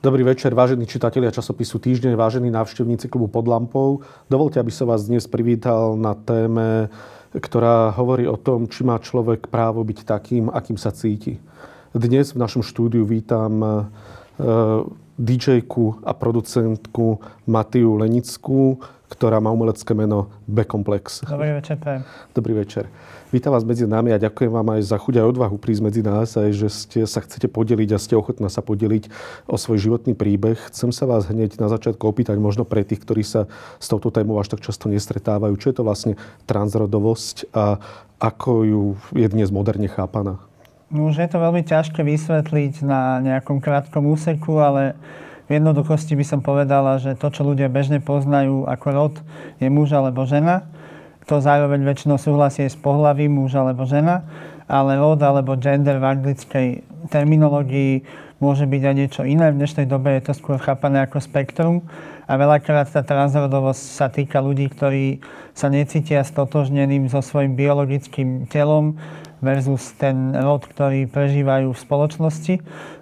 Dobrý večer, vážení čitatelia časopisu Týždeň, vážení návštevníci klubu pod lampou. Dovolte, aby som vás dnes privítal na téme, ktorá hovorí o tom, či má človek právo byť takým, akým sa cíti. Dnes v našom štúdiu vítam e, dj a producentku Matiu Lenickú, ktorá má umelecké meno B-komplex. Dobrý večer, prajem. Dobrý večer. Vítam vás medzi nami a ďakujem vám aj za chuť a odvahu prísť medzi nás, aj že ste sa chcete podeliť a ste ochotná sa podeliť o svoj životný príbeh. Chcem sa vás hneď na začiatku opýtať, možno pre tých, ktorí sa s touto témou až tak často nestretávajú, čo je to vlastne transrodovosť a ako ju je dnes moderne chápaná? No, už je to veľmi ťažké vysvetliť na nejakom krátkom úseku, ale v jednoduchosti by som povedala, že to, čo ľudia bežne poznajú ako rod, je muž alebo žena to zároveň väčšinou súhlasí s pohľavím muž alebo žena, ale rod alebo gender v anglickej terminológii môže byť aj niečo iné. V dnešnej dobe je to skôr chápané ako spektrum a veľakrát tá transrodovosť sa týka ľudí, ktorí sa necítia stotožneným so svojím biologickým telom versus ten rod, ktorý prežívajú v spoločnosti.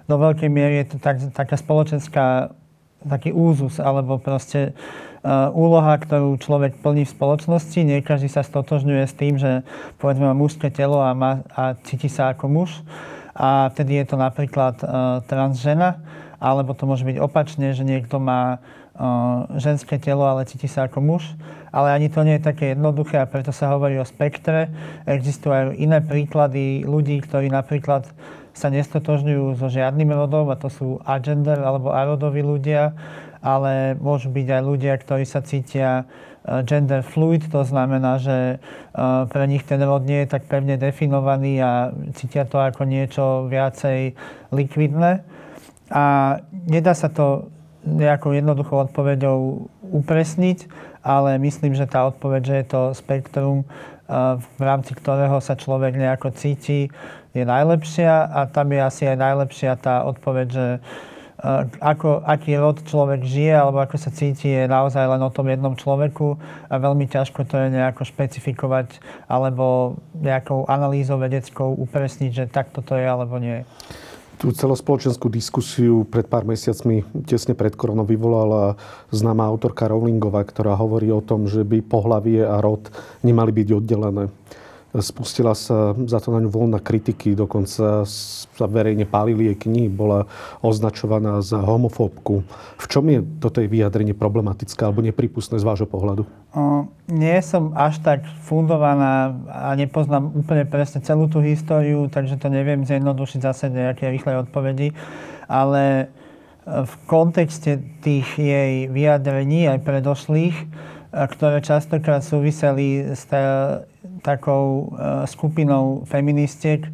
Do veľkej miery je to tak, taká spoločenská taký úzus, alebo proste uh, úloha, ktorú človek plní v spoločnosti. Nie každý sa stotožňuje s tým, že povedzme má mužské telo a, má, a cíti sa ako muž. A vtedy je to napríklad uh, trans žena, alebo to môže byť opačne, že niekto má uh, ženské telo, ale cíti sa ako muž. Ale ani to nie je také jednoduché a preto sa hovorí o spektre. Existujú aj iné príklady ľudí, ktorí napríklad sa nestotožňujú so žiadnym rodom, a to sú agender alebo arodoví ľudia, ale môžu byť aj ľudia, ktorí sa cítia e, gender fluid, to znamená, že e, pre nich ten rod nie je tak pevne definovaný a cítia to ako niečo viacej likvidné. A nedá sa to nejakou jednoduchou odpoveďou upresniť, ale myslím, že tá odpoveď, že je to spektrum, e, v rámci ktorého sa človek nejako cíti, je najlepšia a tam je asi aj najlepšia tá odpoveď, že eh, ako, aký rod človek žije alebo ako sa cíti je naozaj len o tom jednom človeku a veľmi ťažko to je nejako špecifikovať alebo nejakou analýzou vedeckou upresniť, že takto to je alebo nie. Tú celospoločenskú diskusiu pred pár mesiacmi, tesne pred koronou, vyvolala známa autorka Rowlingová, ktorá hovorí o tom, že by pohlavie a rod nemali byť oddelené. Spustila sa za to na ňu voľná kritiky, dokonca sa verejne pálili jej knihy, bola označovaná za homofóbku. V čom je toto vyjadrenie problematické alebo nepripustné z vášho pohľadu? O, nie som až tak fundovaná a nepoznám úplne presne celú tú históriu, takže to neviem zjednodušiť zase nejaké rýchle odpovedi, ale e, v kontexte tých jej vyjadrení aj predošlých, e, ktoré častokrát súviseli s takou e, skupinou feministiek,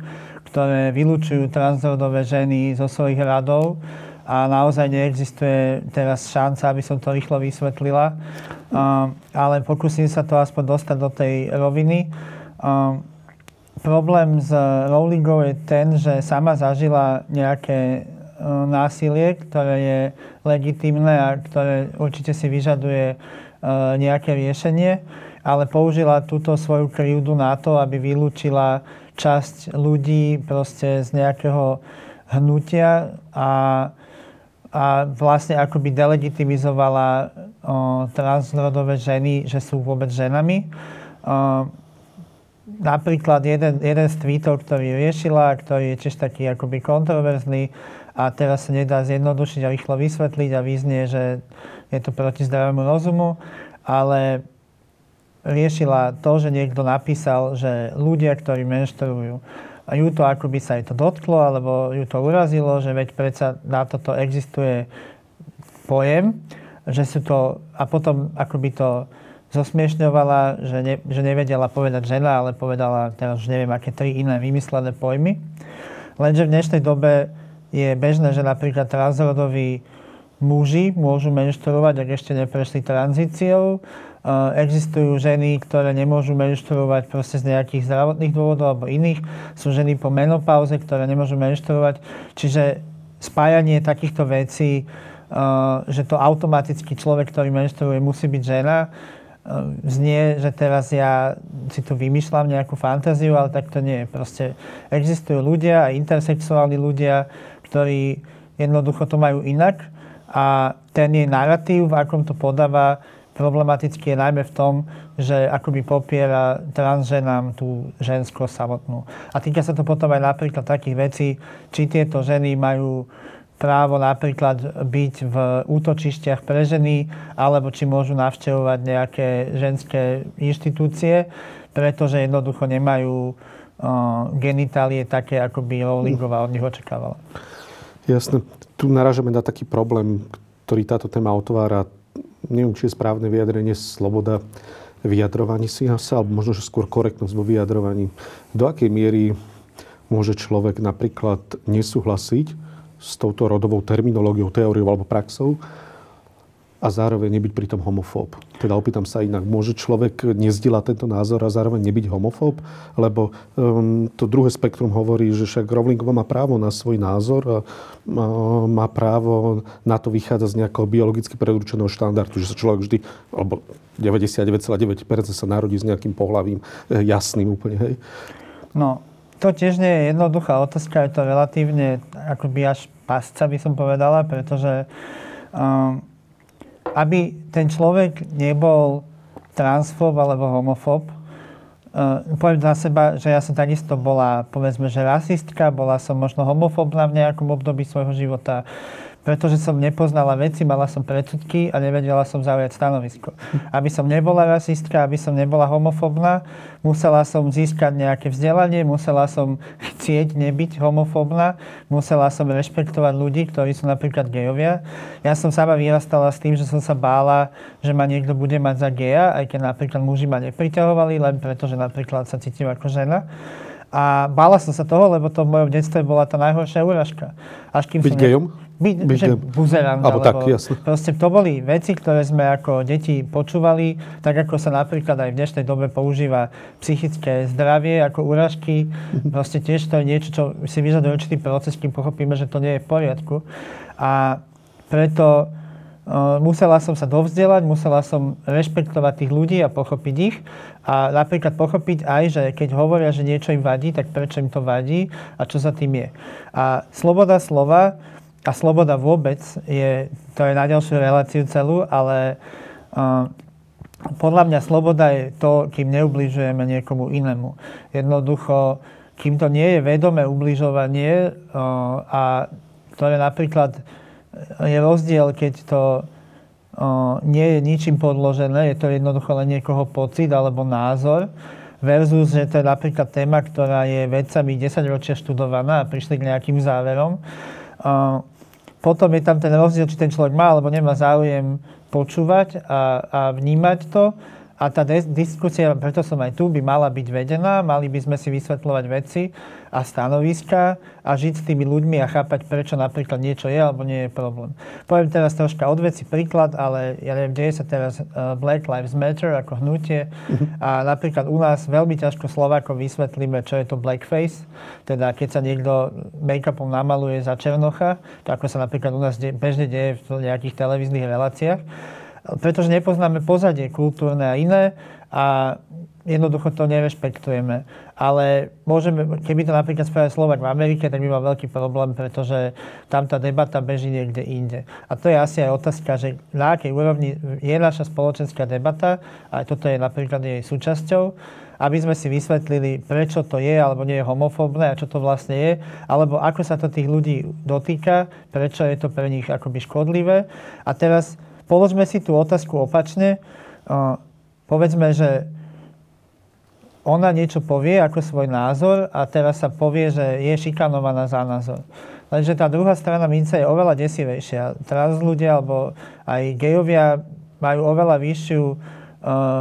ktoré vylúčujú transrodové ženy zo svojich radov a naozaj neexistuje teraz šanca, aby som to rýchlo vysvetlila. Ale pokúsim sa to aspoň dostať do tej roviny. Problém s Rowlingou je ten, že sama zažila nejaké e, násilie, ktoré je legitimné a ktoré určite si vyžaduje e, nejaké riešenie ale použila túto svoju krivdu na to, aby vylúčila časť ľudí proste z nejakého hnutia a, a vlastne akoby delegitimizovala o, transrodové ženy, že sú vôbec ženami. O, napríklad jeden, jeden z tweetov, ktorý riešila, ktorý je tiež taký akoby kontroverzný a teraz sa nedá zjednodušiť a rýchlo vysvetliť a vyznie, že je to proti zdravému rozumu, ale riešila to, že niekto napísal, že ľudia, ktorí menštruujú, ju to akoby sa jej to dotklo, alebo ju to urazilo, že veď predsa na toto existuje pojem, že sú to, a potom akoby to zosmiešňovala, že, ne, že nevedela povedať žena, ale povedala, teraz už neviem, aké tri iné vymyslené pojmy. Lenže v dnešnej dobe je bežné, že napríklad transrodoví muži môžu menštruovať, ak ešte neprešli tranzíciou, Existujú ženy, ktoré nemôžu menštruovať proste z nejakých zdravotných dôvodov alebo iných. Sú ženy po menopauze, ktoré nemôžu menštruovať. Čiže spájanie takýchto vecí, že to automaticky človek, ktorý menštruuje, musí byť žena, znie, že teraz ja si tu vymýšľam nejakú fantáziu, ale tak to nie. Proste existujú ľudia, aj intersexuálni ľudia, ktorí jednoducho to majú inak A ten jej narratív, v akom to podáva, problematický je najmä v tom, že akoby popiera transženám tú ženskosť samotnú. A týka sa to potom aj napríklad takých vecí, či tieto ženy majú právo napríklad byť v útočištiach pre ženy, alebo či môžu navštevovať nejaké ženské inštitúcie, pretože jednoducho nemajú uh, genitálie také, ako by Rowlingová od nich očakávala. Jasne. Tu naražame na taký problém, ktorý táto téma otvára. Neviem, či je správne vyjadrenie sloboda vyjadrovaní si sa, alebo možno, že skôr korektnosť vo vyjadrovaní. Do akej miery môže človek napríklad nesúhlasiť s touto rodovou terminológiou, teóriou alebo praxou a zároveň nebyť pritom homofób. Teda opýtam sa inak, môže človek nezdieľať tento názor a zároveň nebyť homofób? Lebo um, to druhé spektrum hovorí, že však Rowlingová má právo na svoj názor a má právo na to vychádzať z nejakého biologicky predurčeného štandardu, že sa človek vždy, alebo 99,9% sa narodí s nejakým pohľavím eh, jasným úplne, hej? No, to tiež nie je jednoduchá otázka, je to relatívne akoby až pasca, by som povedala, pretože um, aby ten človek nebol transfób alebo homofób, uh, poviem za seba, že ja som takisto bola, povedzme, že rasistka, bola som možno homofóbna v nejakom období svojho života pretože som nepoznala veci, mala som predsudky a nevedela som zaujať stanovisko. Aby som nebola rasistka, aby som nebola homofobná, musela som získať nejaké vzdelanie, musela som chcieť nebyť homofobná, musela som rešpektovať ľudí, ktorí sú napríklad gejovia. Ja som sama vyrastala s tým, že som sa bála, že ma niekto bude mať za geja, aj keď napríklad muži ma nepriťahovali, len preto, že napríklad sa cítim ako žena. A bála som sa toho, lebo to v mojom detstve bola tá najhoršia úražka. Až kým Byť som? Ne byť že buzerant, alebo, tak, jasne. proste to boli veci, ktoré sme ako deti počúvali, tak ako sa napríklad aj v dnešnej dobe používa psychické zdravie ako úražky. Mhm. Proste tiež to je niečo, čo si vyžaduje určitý proces, kým pochopíme, že to nie je v poriadku. A preto uh, musela som sa dovzdelať, musela som rešpektovať tých ľudí a pochopiť ich. A napríklad pochopiť aj, že keď hovoria, že niečo im vadí, tak prečo im to vadí a čo za tým je. A sloboda slova a sloboda vôbec je, to je na ďalšiu reláciu celú, ale uh, podľa mňa sloboda je to, kým neubližujeme niekomu inému. Jednoducho, kým to nie je vedomé ubližovanie uh, a ktoré napríklad je rozdiel, keď to uh, nie je ničím podložené, je to jednoducho len niekoho pocit alebo názor, versus, že to je napríklad téma, ktorá je vedcami 10 ročia študovaná a prišli k nejakým záverom. Uh, potom je tam ten rozdiel, či ten človek má alebo nemá záujem počúvať a, a vnímať to. A tá diskusia, preto som aj tu, by mala byť vedená, mali by sme si vysvetľovať veci a stanoviska a žiť s tými ľuďmi a chápať, prečo napríklad niečo je alebo nie je problém. Poviem teraz troška od veci príklad, ale ja neviem, deje sa teraz uh, Black Lives Matter ako hnutie. A napríklad u nás veľmi ťažko Slovákom vysvetlíme, čo je to blackface, teda keď sa niekto make-upom namaluje za černocha, to ako sa napríklad u nás de- bežne deje v nejakých televíznych reláciách pretože nepoznáme pozadie kultúrne a iné a jednoducho to nerešpektujeme. Ale môžeme, keby to napríklad spravil Slovak v Amerike, tak by mal veľký problém, pretože tam tá debata beží niekde inde. A to je asi aj otázka, že na akej úrovni je naša spoločenská debata, a toto je napríklad jej súčasťou, aby sme si vysvetlili, prečo to je alebo nie je homofóbne a čo to vlastne je, alebo ako sa to tých ľudí dotýka, prečo je to pre nich akoby škodlivé. A teraz položme si tú otázku opačne. Povedzme, že ona niečo povie ako svoj názor a teraz sa povie, že je šikanovaná za názor. Lenže tá druhá strana mince je oveľa desivejšia. Trans ľudia alebo aj gejovia majú oveľa vyššiu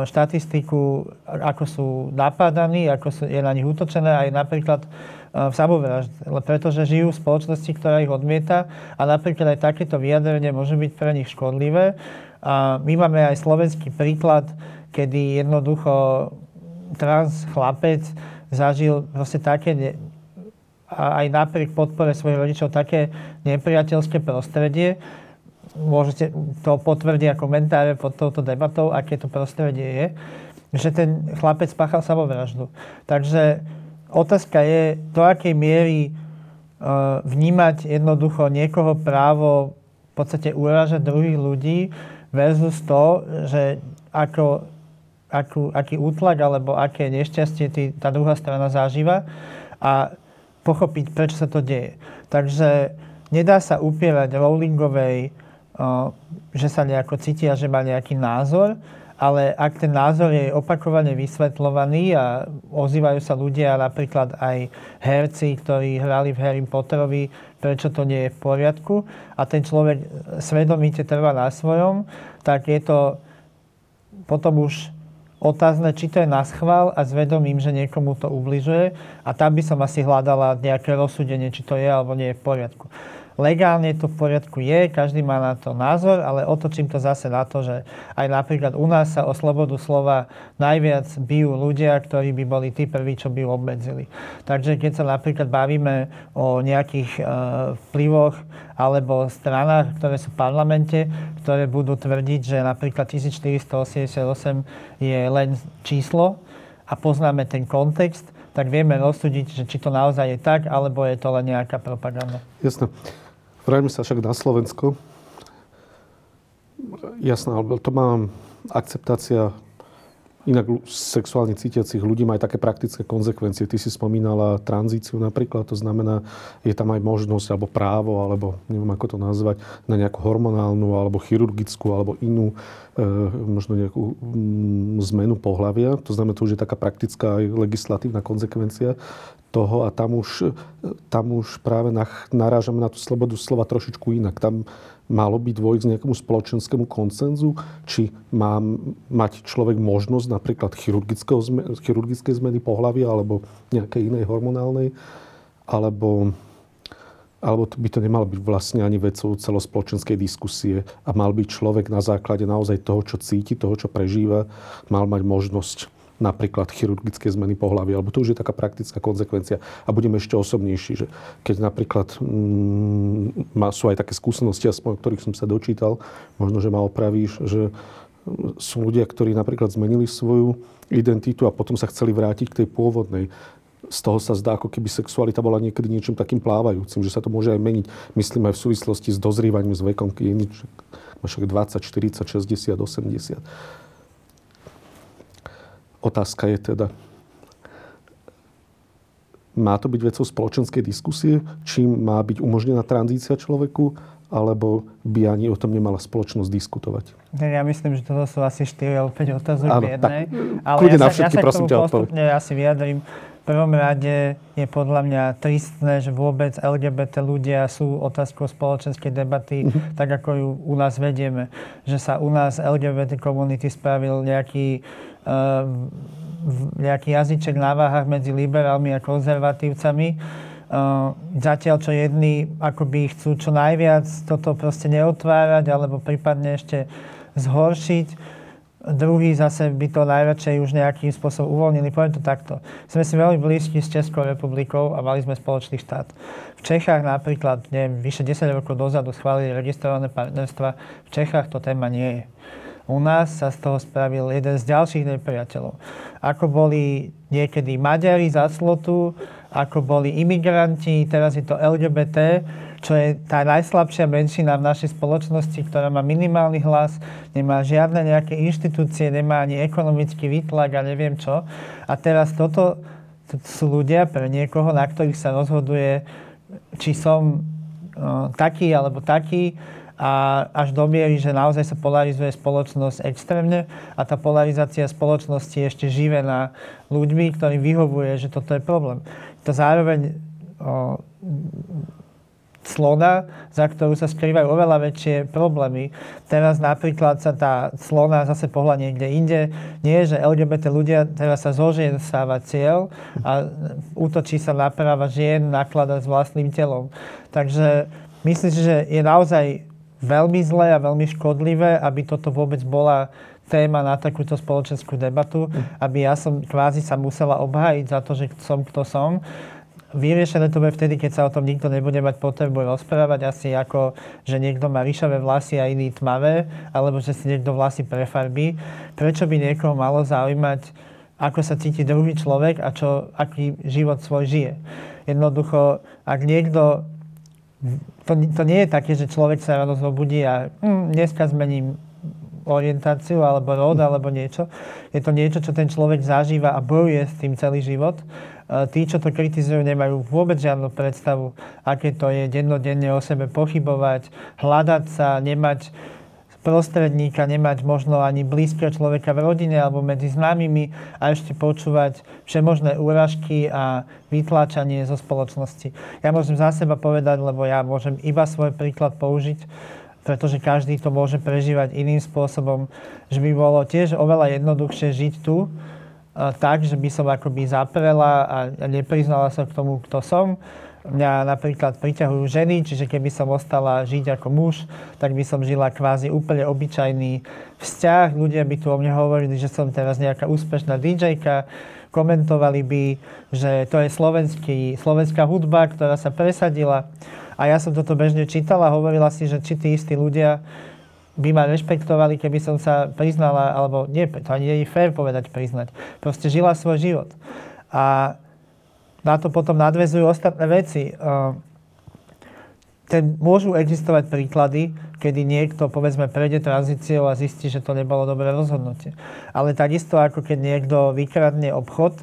štatistiku, ako sú napadaní, ako sú, je na nich útočené aj napríklad v samovražde, pretože žijú v spoločnosti, ktorá ich odmieta a napríklad aj takéto vyjadrenie môže byť pre nich škodlivé. A my máme aj slovenský príklad, kedy jednoducho trans chlapec zažil proste také, ne, a aj napriek podpore svojich rodičov, také nepriateľské prostredie, môžete to potvrdiť a komentáre pod touto debatou, aké to prostredie je, že ten chlapec spáchal samovraždu. Takže otázka je, do akej miery uh, vnímať jednoducho niekoho právo v podstate uražať druhých ľudí versus to, že ako, akú, aký útlak alebo aké nešťastie tý, tá druhá strana zažíva a pochopiť, prečo sa to deje. Takže nedá sa upierať Rowlingovej, že sa nejako cítia, že má nejaký názor, ale ak ten názor je opakovane vysvetľovaný a ozývajú sa ľudia, napríklad aj herci, ktorí hrali v Harry Potterovi, prečo to nie je v poriadku a ten človek svedomite trvá na svojom, tak je to potom už otázne, či to je na schvál a zvedomím, že niekomu to ubližuje a tam by som asi hľadala nejaké rozsúdenie, či to je alebo nie je v poriadku. Legálne to v poriadku je, každý má na to názor, ale otočím to zase na to, že aj napríklad u nás sa o slobodu slova najviac bijú ľudia, ktorí by boli tí prví, čo by obmedzili. Takže keď sa napríklad bavíme o nejakých e, vplyvoch alebo stranách, ktoré sú v parlamente, ktoré budú tvrdiť, že napríklad 1488 je len číslo a poznáme ten kontext, tak vieme rozsúdiť, že či to naozaj je tak, alebo je to len nejaká propaganda. Jasné. Vráťme sa však na Slovensko. Jasné, ale to má akceptácia inak sexuálne cítiacich ľudí má aj také praktické konsekvencie. Ty si spomínala tranzíciu napríklad, to znamená, je tam aj možnosť alebo právo, alebo neviem ako to nazvať, na nejakú hormonálnu alebo chirurgickú alebo inú e, možno nejakú mm, zmenu pohľavia. To znamená, to už je taká praktická aj legislatívna konsekvencia toho a tam už, tam už práve narážame na tú slobodu slova trošičku inak. Tam malo by dôjsť k nejakému spoločenskému koncenzu, či má mať človek možnosť napríklad chirurgické zmeny pohľavia alebo nejakej inej hormonálnej, alebo, alebo by to nemalo byť vlastne ani vecou celospoločenskej diskusie a mal byť človek na základe naozaj toho, čo cíti, toho, čo prežíva, mal mať možnosť napríklad chirurgické zmeny pohľavy, alebo to už je taká praktická konsekvencia. A budeme ešte osobnejší, že keď napríklad mm, sú aj také skúsenosti, aspoň o ktorých som sa dočítal, možno, že ma opravíš, že sú ľudia, ktorí napríklad zmenili svoju identitu a potom sa chceli vrátiť k tej pôvodnej. Z toho sa zdá, ako keby sexualita bola niekedy niečím takým plávajúcim, že sa to môže aj meniť. Myslím aj v súvislosti s dozrievaním, s vekom, keď je nič, 20, 40, 60, 80 Otázka je teda, má to byť vecou spoločenskej diskusie, čím má byť umožnená tranzícia človeku, alebo by ani o tom nemala spoločnosť diskutovať? Ja myslím, že toto sú asi 4 alebo 5 otázok v jednej. Ale ja sa, všetky, ja sa prosím ťa postupne asi vyjadrím. V prvom rade je podľa mňa tristné, že vôbec LGBT ľudia sú otázkou spoločenskej debaty, mm-hmm. tak ako ju u nás vedieme. Že sa u nás LGBT komunity spravil nejaký nejaký jazyček na váhach medzi liberálmi a konzervatívcami. Ehm, zatiaľ, čo jedni akoby chcú čo najviac toto proste neotvárať alebo prípadne ešte zhoršiť. Druhý zase by to najradšej už nejakým spôsobom uvoľnili. Poviem to takto. Sme si veľmi blízki s Českou republikou a mali sme spoločný štát. V Čechách napríklad, neviem, vyše 10 rokov dozadu schválili registrované partnerstva. V Čechách to téma nie je u nás sa z toho spravil jeden z ďalších nepriateľov. Ako boli niekedy Maďari za slotu, ako boli imigranti, teraz je to LGBT, čo je tá najslabšia menšina v našej spoločnosti, ktorá má minimálny hlas, nemá žiadne nejaké inštitúcie, nemá ani ekonomický výtlak a neviem čo. A teraz toto sú ľudia pre niekoho, na ktorých sa rozhoduje, či som uh, taký alebo taký, a až do miery, že naozaj sa polarizuje spoločnosť extrémne a tá polarizácia spoločnosti je ešte živená ľuďmi, ktorým vyhovuje, že toto je problém. To zároveň o, slona, za ktorú sa skrývajú oveľa väčšie problémy. Teraz napríklad sa tá slona zase pohľa niekde inde. Nie že LGBT ľudia teraz sa zožien stáva cieľ a útočí sa na práva žien nakladať s vlastným telom. Takže myslím že je naozaj veľmi zlé a veľmi škodlivé, aby toto vôbec bola téma na takúto spoločenskú debatu, aby ja som kvázi sa musela obhájiť za to, že som kto som. Vyriešené to bude vtedy, keď sa o tom nikto nebude mať potrebu rozprávať, asi ako, že niekto má ríšavé vlasy a iný tmavé, alebo že si niekto vlasy prefarbí. Prečo by niekoho malo zaujímať, ako sa cíti druhý človek a čo, aký život svoj žije. Jednoducho, ak niekto to, to nie je také, že človek sa ráno zobudí a hm, dneska zmením orientáciu alebo rod alebo niečo. Je to niečo, čo ten človek zažíva a bojuje s tým celý život. E, tí, čo to kritizujú, nemajú vôbec žiadnu predstavu, aké to je dennodenne o sebe pochybovať, hľadať sa, nemať prostredníka, nemať možno ani blízkeho človeka v rodine alebo medzi známymi a ešte počúvať všemožné úražky a vytláčanie zo spoločnosti. Ja môžem za seba povedať, lebo ja môžem iba svoj príklad použiť, pretože každý to môže prežívať iným spôsobom, že by bolo tiež oveľa jednoduchšie žiť tu, tak, že by som akoby zaprela a nepriznala sa k tomu, kto som, Mňa napríklad priťahujú ženy, čiže keby som ostala žiť ako muž, tak by som žila kvázi úplne obyčajný vzťah. Ľudia by tu o mne hovorili, že som teraz nejaká úspešná dj komentovali by, že to je slovenský, slovenská hudba, ktorá sa presadila. A ja som toto bežne čítala a hovorila si, že či tí istí ľudia by ma rešpektovali, keby som sa priznala, alebo nie, to ani nie je fér povedať priznať. Proste žila svoj život. A na to potom nadvezujú ostatné veci. Ten, môžu existovať príklady, kedy niekto, povedzme, prejde tranzíciou a zistí, že to nebolo dobré rozhodnutie. Ale takisto, ako keď niekto vykradne obchod,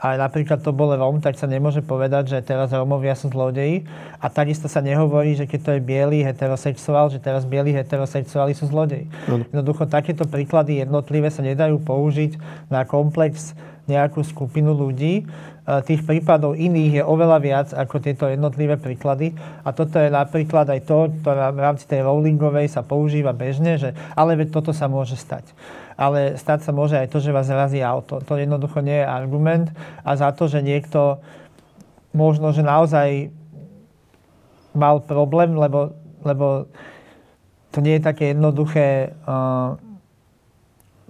a napríklad to bol Róm, tak sa nemôže povedať, že teraz Rómovia sú zlodeji. A takisto sa nehovorí, že keď to je biely heterosexuál, že teraz bieli heterosexuáli sú zlodeji. Jednoducho takéto príklady jednotlivé sa nedajú použiť na komplex nejakú skupinu ľudí. Tých prípadov iných je oveľa viac ako tieto jednotlivé príklady. A toto je napríklad aj to, ktoré v rámci tej rollingovej sa používa bežne, že ale veď toto sa môže stať. Ale stať sa môže aj to, že vás zrazí auto. To jednoducho nie je argument. A za to, že niekto možno, že naozaj mal problém, lebo, lebo to nie je také jednoduché uh,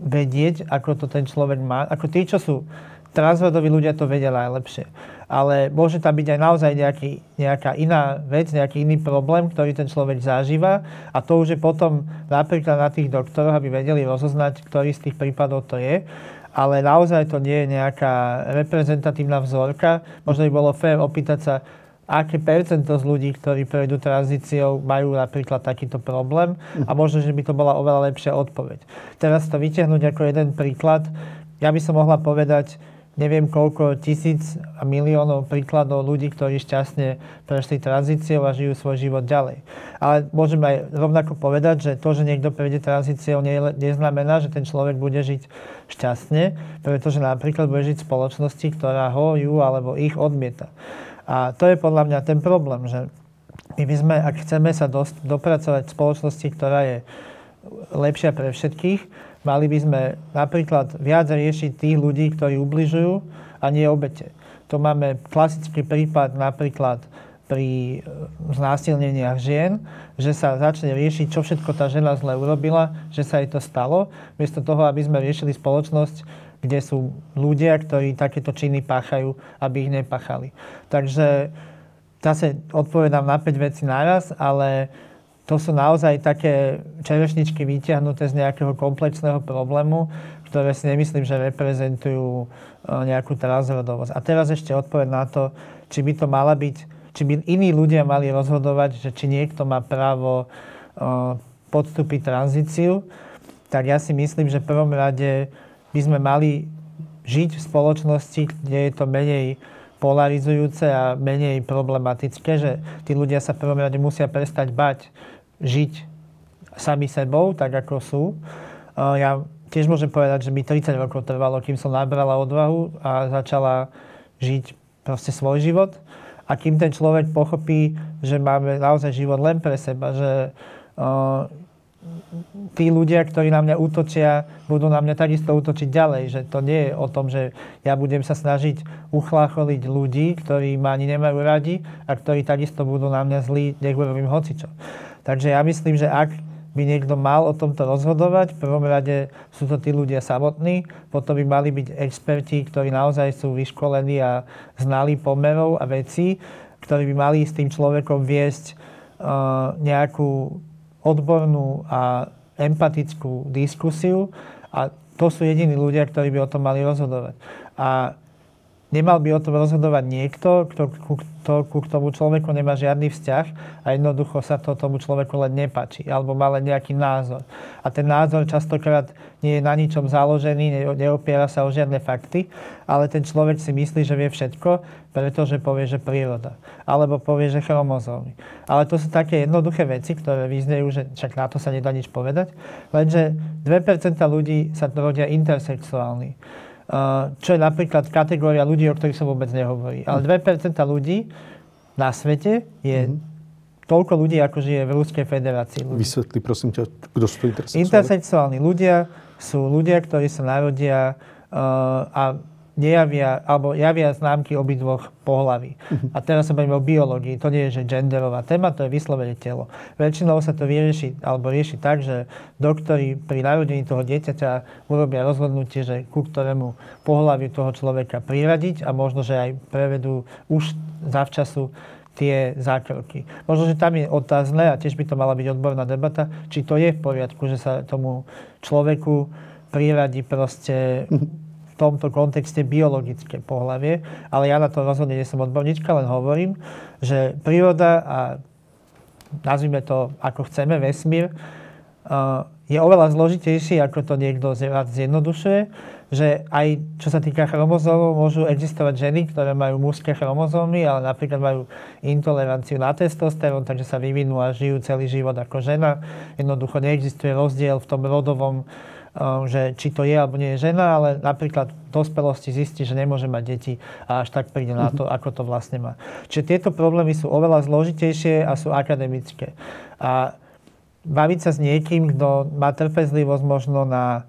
vedieť, ako to ten človek má. Ako tí, čo sú transrodoví ľudia, to vedia najlepšie. Ale môže tam byť aj naozaj nejaký, nejaká iná vec, nejaký iný problém, ktorý ten človek zažíva a to už je potom napríklad na tých doktoroch, aby vedeli rozoznať, ktorý z tých prípadov to je ale naozaj to nie je nejaká reprezentatívna vzorka. Možno by bolo fér opýtať sa, aké percento z ľudí, ktorí prejdú tranzíciou, majú napríklad takýto problém a možno, že by to bola oveľa lepšia odpoveď. Teraz to vyťahnuť ako jeden príklad, ja by som mohla povedať, neviem koľko tisíc a miliónov príkladov ľudí, ktorí šťastne prešli tranzíciou a žijú svoj život ďalej. Ale môžem aj rovnako povedať, že to, že niekto prejde tranzíciou, neznamená, že ten človek bude žiť šťastne, pretože napríklad bude žiť v spoločnosti, ktorá ho, ju alebo ich odmieta. A to je podľa mňa ten problém, že my by sme, ak chceme sa dost, dopracovať v spoločnosti, ktorá je lepšia pre všetkých, mali by sme napríklad viac riešiť tých ľudí, ktorí ubližujú a nie obete. To máme klasický prípad napríklad pri e, znásilneniach žien, že sa začne riešiť, čo všetko tá žena zle urobila, že sa jej to stalo, miesto toho, aby sme riešili spoločnosť, kde sú ľudia, ktorí takéto činy páchajú, aby ich nepáchali. Takže zase odpovedám na 5 vecí naraz, ale to sú naozaj také čerešničky vyťahnuté z nejakého komplexného problému, ktoré si nemyslím, že reprezentujú e, nejakú transrodovosť. A teraz ešte odpoveď na to, či by to mala byť, či by iní ľudia mali rozhodovať, že či niekto má právo e, podstúpiť tranzíciu, tak ja si myslím, že v prvom rade by sme mali žiť v spoločnosti, kde je to menej polarizujúce a menej problematické, že tí ľudia sa prvom rade musia prestať bať žiť sami sebou, tak ako sú. Ja tiež môžem povedať, že mi 30 rokov trvalo, kým som nabrala odvahu a začala žiť proste svoj život. A kým ten človek pochopí, že máme naozaj život len pre seba, že tí ľudia, ktorí na mňa útočia, budú na mňa takisto útočiť ďalej. Že to nie je o tom, že ja budem sa snažiť uchlácholiť ľudí, ktorí ma ani nemajú radi a ktorí takisto budú na mňa zlí, nech urobím hocičo. Takže ja myslím, že ak by niekto mal o tomto rozhodovať, v prvom rade sú to tí ľudia samotní, potom by mali byť experti, ktorí naozaj sú vyškolení a znali pomerov a vecí, ktorí by mali s tým človekom viesť uh, nejakú odbornú a empatickú diskusiu a to sú jediní ľudia, ktorí by o tom mali rozhodovať. A nemal by o tom rozhodovať niekto, kto, kto ku tomu človeku nemá žiadny vzťah a jednoducho sa to tomu človeku len nepačí alebo má len nejaký názor. A ten názor častokrát nie je na ničom založený, neopiera sa o žiadne fakty, ale ten človek si myslí, že vie všetko, pretože povie, že príroda. Alebo povie, že chromozómy. Ale to sú také jednoduché veci, ktoré vyznejú, že však na to sa nedá nič povedať. Lenže 2% ľudí sa rodia intersexuálni čo je napríklad kategória ľudí, o ktorých sa vôbec nehovorí. Ale 2% ľudí na svete je mm-hmm. toľko ľudí, ako žije v Ruskej federácii. Ľudí. Vysvetli, prosím ťa, kto sú to intersexuálni? Intersexuálni ľudia sú ľudia, ktorí sa narodia uh, a nejavia, alebo javia známky obidvoch pohlaví. Uh-huh. A teraz sa bavíme o biológii. To nie je, že genderová téma, to je vyslovene telo. Väčšinou sa to vyrieši, alebo rieši tak, že doktori pri narodení toho dieťaťa urobia rozhodnutie, že ku ktorému pohľaviu toho človeka priradiť a možno, že aj prevedú už zavčasu tie zákroky. Možno, že tam je otázne, a tiež by to mala byť odborná debata, či to je v poriadku, že sa tomu človeku priradí proste uh-huh tomto kontexte biologické pohlavie, ale ja na to rozhodne nie som odborníčka, len hovorím, že príroda a nazvime to ako chceme, vesmír, je oveľa zložitejší, ako to niekto rád zjednodušuje, že aj čo sa týka chromozómov, môžu existovať ženy, ktoré majú mužské chromozómy, ale napríklad majú intoleranciu na testosterón, takže sa vyvinú a žijú celý život ako žena. Jednoducho neexistuje rozdiel v tom rodovom Ehm, že či to je alebo nie je žena, ale napríklad v dospelosti zistí, že nemôže mať deti a až tak príde na to, mhm. ako to vlastne má. Čiže tieto problémy sú oveľa zložitejšie a sú akademické. A baviť sa s niekým, kto má trpezlivosť možno na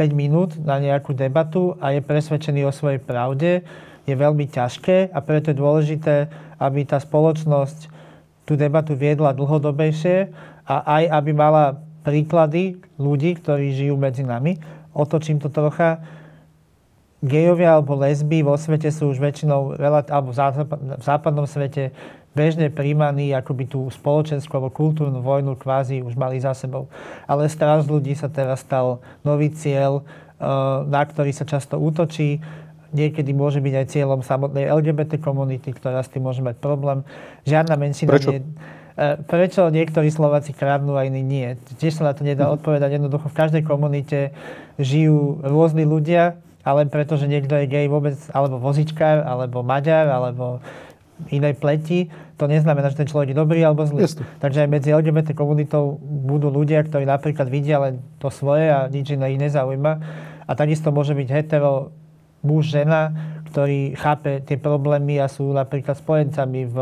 5 minút na nejakú debatu a je presvedčený o svojej pravde, je veľmi ťažké a preto je dôležité, aby tá spoločnosť tú debatu viedla dlhodobejšie a aj aby mala príklady ľudí, ktorí žijú medzi nami. Otočím to trocha. Gejovia alebo lesby vo svete sú už väčšinou, alebo v západnom svete bežne príjmaní, ako by tú spoločenskú alebo kultúrnu vojnu kvázi už mali za sebou. Ale z trans ľudí sa teraz stal nový cieľ, eh, na ktorý sa často útočí. Niekedy môže byť aj cieľom samotnej LGBT komunity, ktorá s tým môže mať problém. Žiadna menšina Prečo? nie prečo niektorí Slováci kradnú a iní nie? Tiež sa na to nedá odpovedať. Jednoducho v každej komunite žijú rôzni ľudia, ale preto, že niekto je gay vôbec, alebo vozičkár, alebo maďar, alebo inej pleti, to neznamená, že ten človek je dobrý alebo zlý. Jasne. Takže aj medzi LGBT komunitou budú ľudia, ktorí napríklad vidia len to svoje a nič iné ich nezaujíma. A takisto môže byť hetero muž, žena, ktorý chápe tie problémy a sú napríklad spojencami v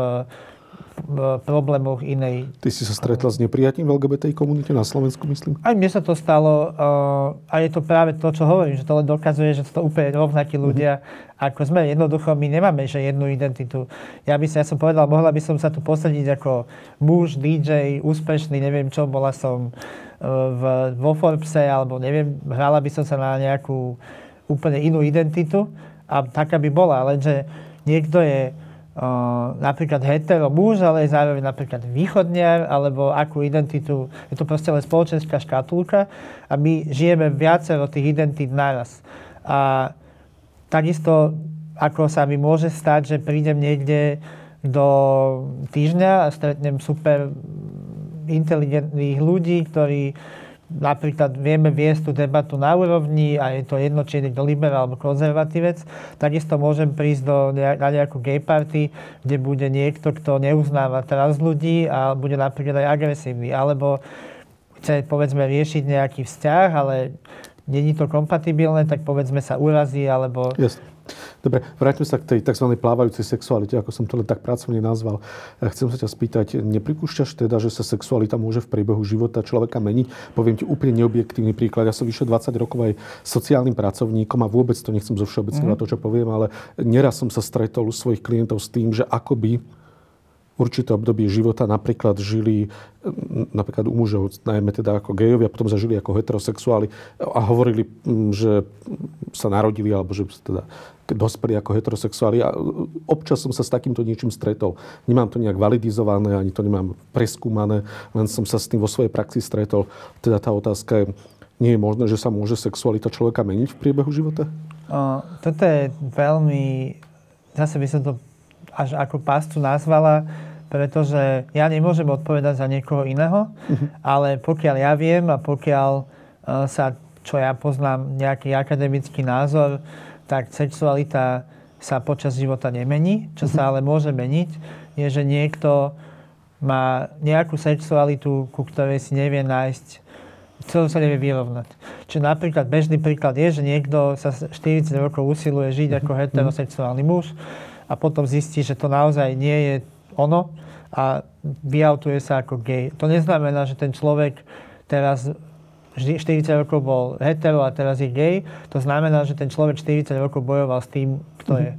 problémoch inej. Ty si sa stretla s neprijatím v LGBT komunite na Slovensku, myslím? Aj mne sa to stalo uh, a je to práve to, čo hovorím, že to len dokazuje, že to úplne rovnakí ľudia, mm-hmm. ako sme. Jednoducho, my nemáme že jednu identitu. Ja by som, ja som povedal, mohla by som sa tu posadiť ako muž, DJ, úspešný, neviem čo, bola som uh, v, vo Forbese, alebo neviem, hrala by som sa na nejakú úplne inú identitu a taká by bola, lenže niekto je napríklad hetero muž, ale zároveň napríklad východniar, alebo akú identitu, je to proste len spoločenská škatulka a my žijeme viacero tých identít naraz. A takisto, ako sa mi môže stať, že prídem niekde do týždňa a stretnem super inteligentných ľudí, ktorí napríklad vieme viesť tú debatu na úrovni a je to jedno, či je to liberál alebo konzervatívec, takisto môžem prísť do, na nejakú gay party, kde bude niekto, kto neuznáva trans ľudí a bude napríklad aj agresívny. Alebo chce, povedzme, riešiť nejaký vzťah, ale není to kompatibilné, tak povedzme sa urazí, alebo... Jasne. Dobre, vráťme sa k tej tzv. plávajúcej sexualite, ako som to len tak pracovne nazval. Chcem sa ťa spýtať, nepripúšťaš teda, že sa sexualita môže v priebehu života človeka meniť? Poviem ti úplne neobjektívny príklad. Ja som vyše 20 rokov aj sociálnym pracovníkom a vôbec to nechcem zo všeobecného mm. to, čo poviem, ale neraz som sa stretol u svojich klientov s tým, že akoby určité obdobie života napríklad žili napríklad u mužov, najmä teda ako gejovia, potom zažili ako heterosexuáli a hovorili, že sa narodili alebo že teda dospeli ako heterosexuáli. A občas som sa s takýmto niečím stretol. Nemám to nejak validizované, ani to nemám preskúmané, len som sa s tým vo svojej praxi stretol. Teda tá otázka je, nie je možné, že sa môže sexualita človeka meniť v priebehu života? O, toto je veľmi zase by som to až ako pastu nazvala, pretože ja nemôžem odpovedať za niekoho iného, uh-huh. ale pokiaľ ja viem a pokiaľ uh, sa, čo ja poznám, nejaký akademický názor, tak sexualita sa počas života nemení. Čo uh-huh. sa ale môže meniť, je, že niekto má nejakú sexualitu, ku ktorej si nevie nájsť celú sa nevie vyrovnať. Čiže napríklad bežný príklad je, že niekto sa 40 rokov usiluje žiť ako heterosexuálny muž a potom zistí, že to naozaj nie je ono a vyautuje sa ako gay. To neznamená, že ten človek teraz 40 rokov bol hetero a teraz je gay. To znamená, že ten človek 40 rokov bojoval s tým, kto je.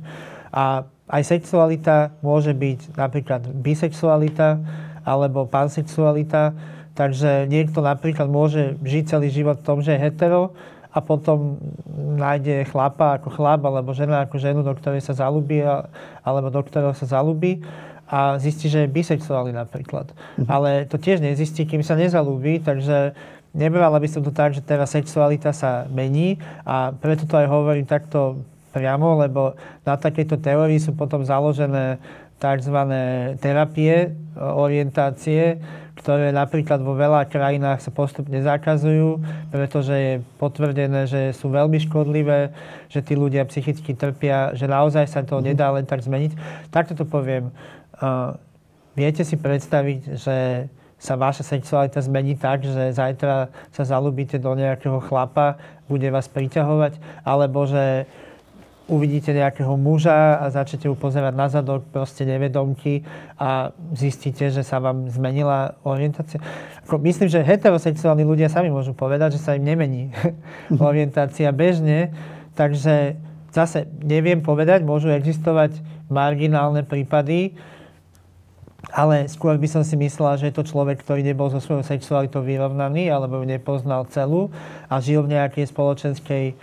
A aj sexualita môže byť napríklad bisexualita alebo pansexualita. Takže niekto napríklad môže žiť celý život v tom, že je hetero a potom nájde chlapa ako chlap alebo žena ako ženu, do ktorej sa zalúbi alebo do ktorého sa zalúbi a zistí, že je bisexuálny napríklad. Mhm. Ale to tiež nezistí, kým sa nezalúbi, takže nebrala by som to tak, že teraz sexualita sa mení a preto to aj hovorím takto priamo, lebo na takejto teórii sú potom založené tzv. terapie, orientácie, ktoré napríklad vo veľa krajinách sa postupne zakazujú, pretože je potvrdené, že sú veľmi škodlivé, že tí ľudia psychicky trpia, že naozaj sa to mhm. nedá len tak zmeniť. Takto to poviem. Uh, viete si predstaviť, že sa vaša sexualita zmení tak, že zajtra sa zalúbite do nejakého chlapa, bude vás priťahovať, alebo že uvidíte nejakého muža a začnete mu pozerať na zadok, proste nevedomky a zistíte, že sa vám zmenila orientácia. Ako, myslím, že heterosexuálni ľudia sami môžu povedať, že sa im nemení orientácia bežne, takže zase neviem povedať, môžu existovať marginálne prípady, ale skôr by som si myslela, že je to človek, ktorý nebol so svojou sexualitou vyrovnaný alebo ju nepoznal celú a žil v nejakej spoločenskej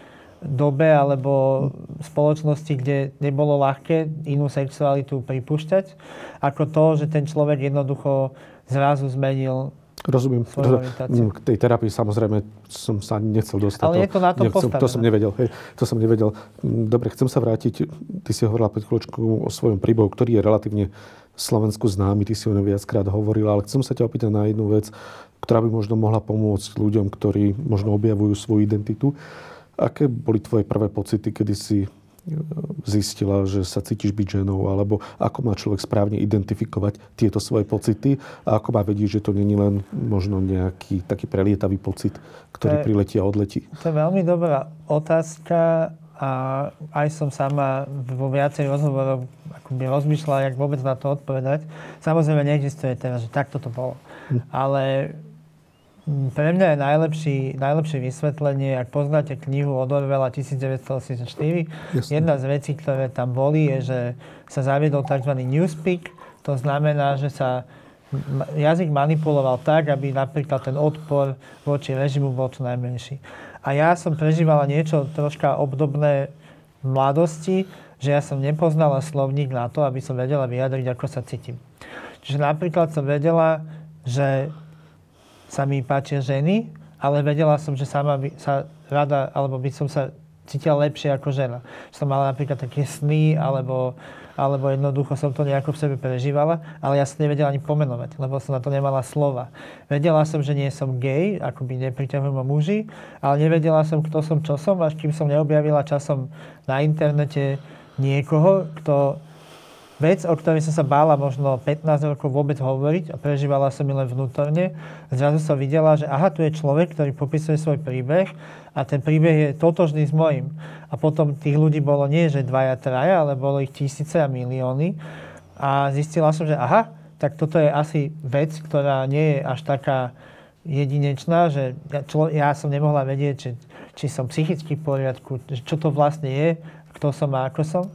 dobe alebo spoločnosti, kde nebolo ľahké inú sexualitu pripúšťať, ako to, že ten človek jednoducho zrazu zmenil Rozumiem. K tej terapii samozrejme som sa nechcel dostať. Ale je to na to nechcem, To som nevedel. Hej, to som nevedel. Dobre, chcem sa vrátiť. Ty si hovorila pred chvíľočkou o svojom príbehu, ktorý je relatívne Slovensku známy, ty si o ňom viackrát hovoril, ale chcem sa ťa opýtať na jednu vec, ktorá by možno mohla pomôcť ľuďom, ktorí možno objavujú svoju identitu. Aké boli tvoje prvé pocity, kedy si e, zistila, že sa cítiš byť ženou, alebo ako má človek správne identifikovať tieto svoje pocity a ako má vedieť, že to není len možno nejaký taký prelietavý pocit, ktorý priletí a odletí? To je veľmi dobrá otázka a aj som sama vo viacej rozhovoroch akoby rozmýšľala, jak vôbec na to odpovedať. Samozrejme neexistuje teraz, že takto to bolo. Hm. Ale pre mňa je najlepší, najlepšie vysvetlenie, ak poznáte knihu od Orwella 1984. Jasne. Jedna z vecí, ktoré tam boli, je, že sa zaviedol tzv. newspeak. To znamená, že sa jazyk manipuloval tak, aby napríklad ten odpor voči režimu bol čo najmenší. A ja som prežívala niečo troška obdobné v mladosti, že ja som nepoznala slovník na to, aby som vedela vyjadriť, ako sa cítim. Čiže napríklad som vedela, že sa mi páčia ženy, ale vedela som, že sama by sa rada, alebo by som sa cítila lepšie ako žena. Že som mala napríklad také sny, alebo alebo jednoducho som to nejako v sebe prežívala, ale ja som nevedela ani pomenovať, lebo som na to nemala slova. Vedela som, že nie som gay, akoby nepriťahujú ma muži, ale nevedela som, kto som, čo som, až kým som neobjavila časom na internete niekoho, kto vec, o ktorej som sa bála možno 15 rokov vôbec hovoriť a prežívala som ju len vnútorne. Zrazu som videla, že aha, tu je človek, ktorý popisuje svoj príbeh a ten príbeh je totožný s mojim. A potom tých ľudí bolo nie, že dvaja, traja, ale bolo ich tisíce a milióny. A zistila som, že aha, tak toto je asi vec, ktorá nie je až taká jedinečná, že ja, člo, ja som nemohla vedieť, či, či som psychicky v poriadku, čo to vlastne je, kto som a ako som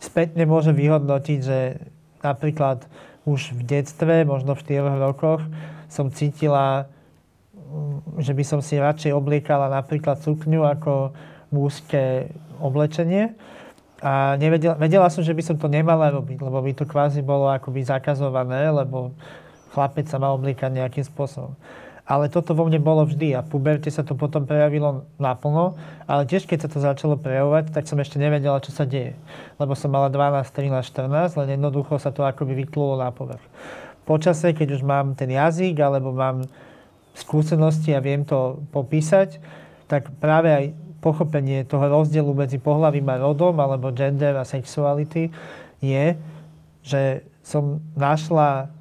spätne môžem vyhodnotiť, že napríklad už v detstve, možno v 4 rokoch, som cítila, mm, že by som si radšej obliekala napríklad sukňu ako mužské oblečenie. A nevedela, vedela som, že by som to nemala robiť, lebo by to kvázi bolo akoby zakazované, lebo chlapec sa mal obliekať nejakým spôsobom. Ale toto vo mne bolo vždy a v puberte sa to potom prejavilo naplno, ale tiež keď sa to začalo prejavovať, tak som ešte nevedela, čo sa deje. Lebo som mala 12, 13, 14, len jednoducho sa to akoby vytlulo na povrch. Počase, keď už mám ten jazyk, alebo mám skúsenosti a viem to popísať, tak práve aj pochopenie toho rozdielu medzi pohľavím a rodom, alebo gender a sexuality je, že som našla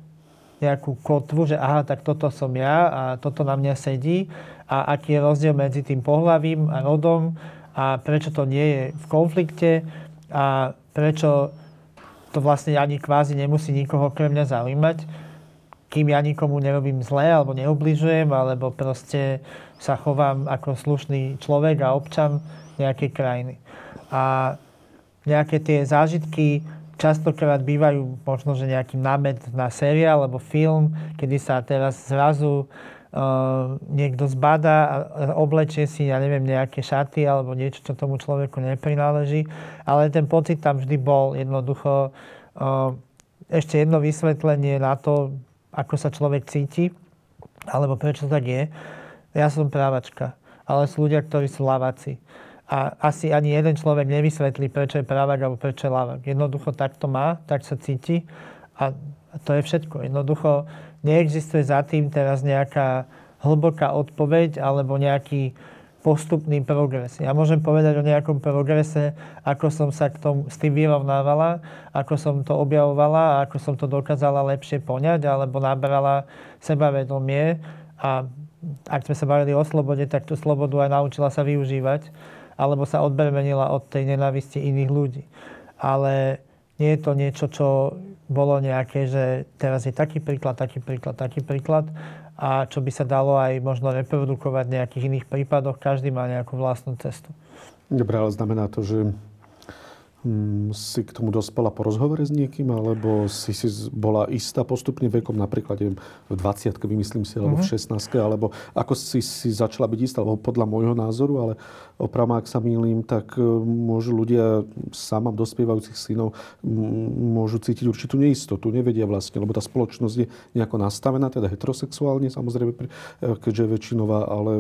nejakú kotvu, že aha, tak toto som ja a toto na mňa sedí a aký je rozdiel medzi tým pohľavím a rodom a prečo to nie je v konflikte a prečo to vlastne ani kvázi nemusí nikoho pre mňa zaujímať, kým ja nikomu nerobím zle alebo neubližujem, alebo proste sa chovám ako slušný človek a občan nejakej krajiny. A nejaké tie zážitky častokrát bývajú možno, že nejaký námet na seriál alebo film, kedy sa teraz zrazu uh, niekto zbada a oblečie si, ja neviem, nejaké šaty alebo niečo, čo tomu človeku neprináleží. Ale ten pocit tam vždy bol jednoducho. Uh, ešte jedno vysvetlenie na to, ako sa človek cíti, alebo prečo tak je. Ja som právačka, ale sú ľudia, ktorí sú lavaci a asi ani jeden človek nevysvetlí, prečo je pravák alebo prečo je ľavák. Jednoducho tak to má, tak sa cíti a to je všetko. Jednoducho neexistuje za tým teraz nejaká hlboká odpoveď alebo nejaký postupný progres. Ja môžem povedať o nejakom progrese, ako som sa k tomu, s tým vyrovnávala, ako som to objavovala a ako som to dokázala lepšie poňať alebo nabrala sebavedomie a ak sme sa bavili o slobode, tak tú slobodu aj naučila sa využívať alebo sa odbremenila od tej nenávisti iných ľudí. Ale nie je to niečo, čo bolo nejaké, že teraz je taký príklad, taký príklad, taký príklad a čo by sa dalo aj možno reprodukovať v nejakých iných prípadoch. Každý má nejakú vlastnú cestu. Dobre, ale znamená to, že si k tomu dospela po rozhovore s niekým, alebo si si bola istá postupne vekom, napríklad neviem, v 20 vymyslím si, alebo v 16 mhm. alebo ako si si začala byť istá, alebo podľa môjho názoru, ale opravdu, ak sa mýlim, tak e, môžu ľudia, sám mám dospievajúcich synov, môžu cítiť určitú neistotu, nevedia vlastne, lebo tá spoločnosť je nejako nastavená, teda heterosexuálne, samozrejme, e, keďže je väčšinová, ale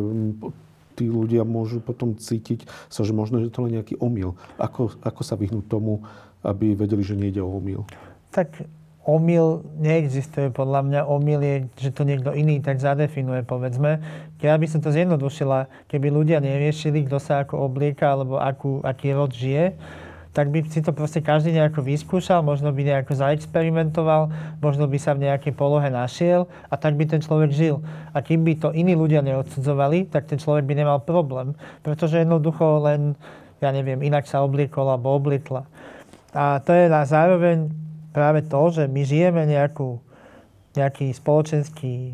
tí ľudia môžu potom cítiť sa, že možno, že to len nejaký omyl. Ako, ako sa vyhnúť tomu, aby vedeli, že nejde o omyl? Tak omyl neexistuje. Podľa mňa omyl je, že to niekto iný tak zadefinuje, povedzme. Ja by som to zjednodušila, keby ľudia neriešili, kto sa ako oblieka alebo akú, aký rod žije, tak by si to proste každý nejako vyskúšal, možno by nejako zaexperimentoval, možno by sa v nejakej polohe našiel a tak by ten človek žil. A kým by to iní ľudia neodsudzovali, tak ten človek by nemal problém, pretože jednoducho len, ja neviem, inak sa obliekol alebo obliekla. A to je na zároveň práve to, že my žijeme nejakú, nejaký spoločenský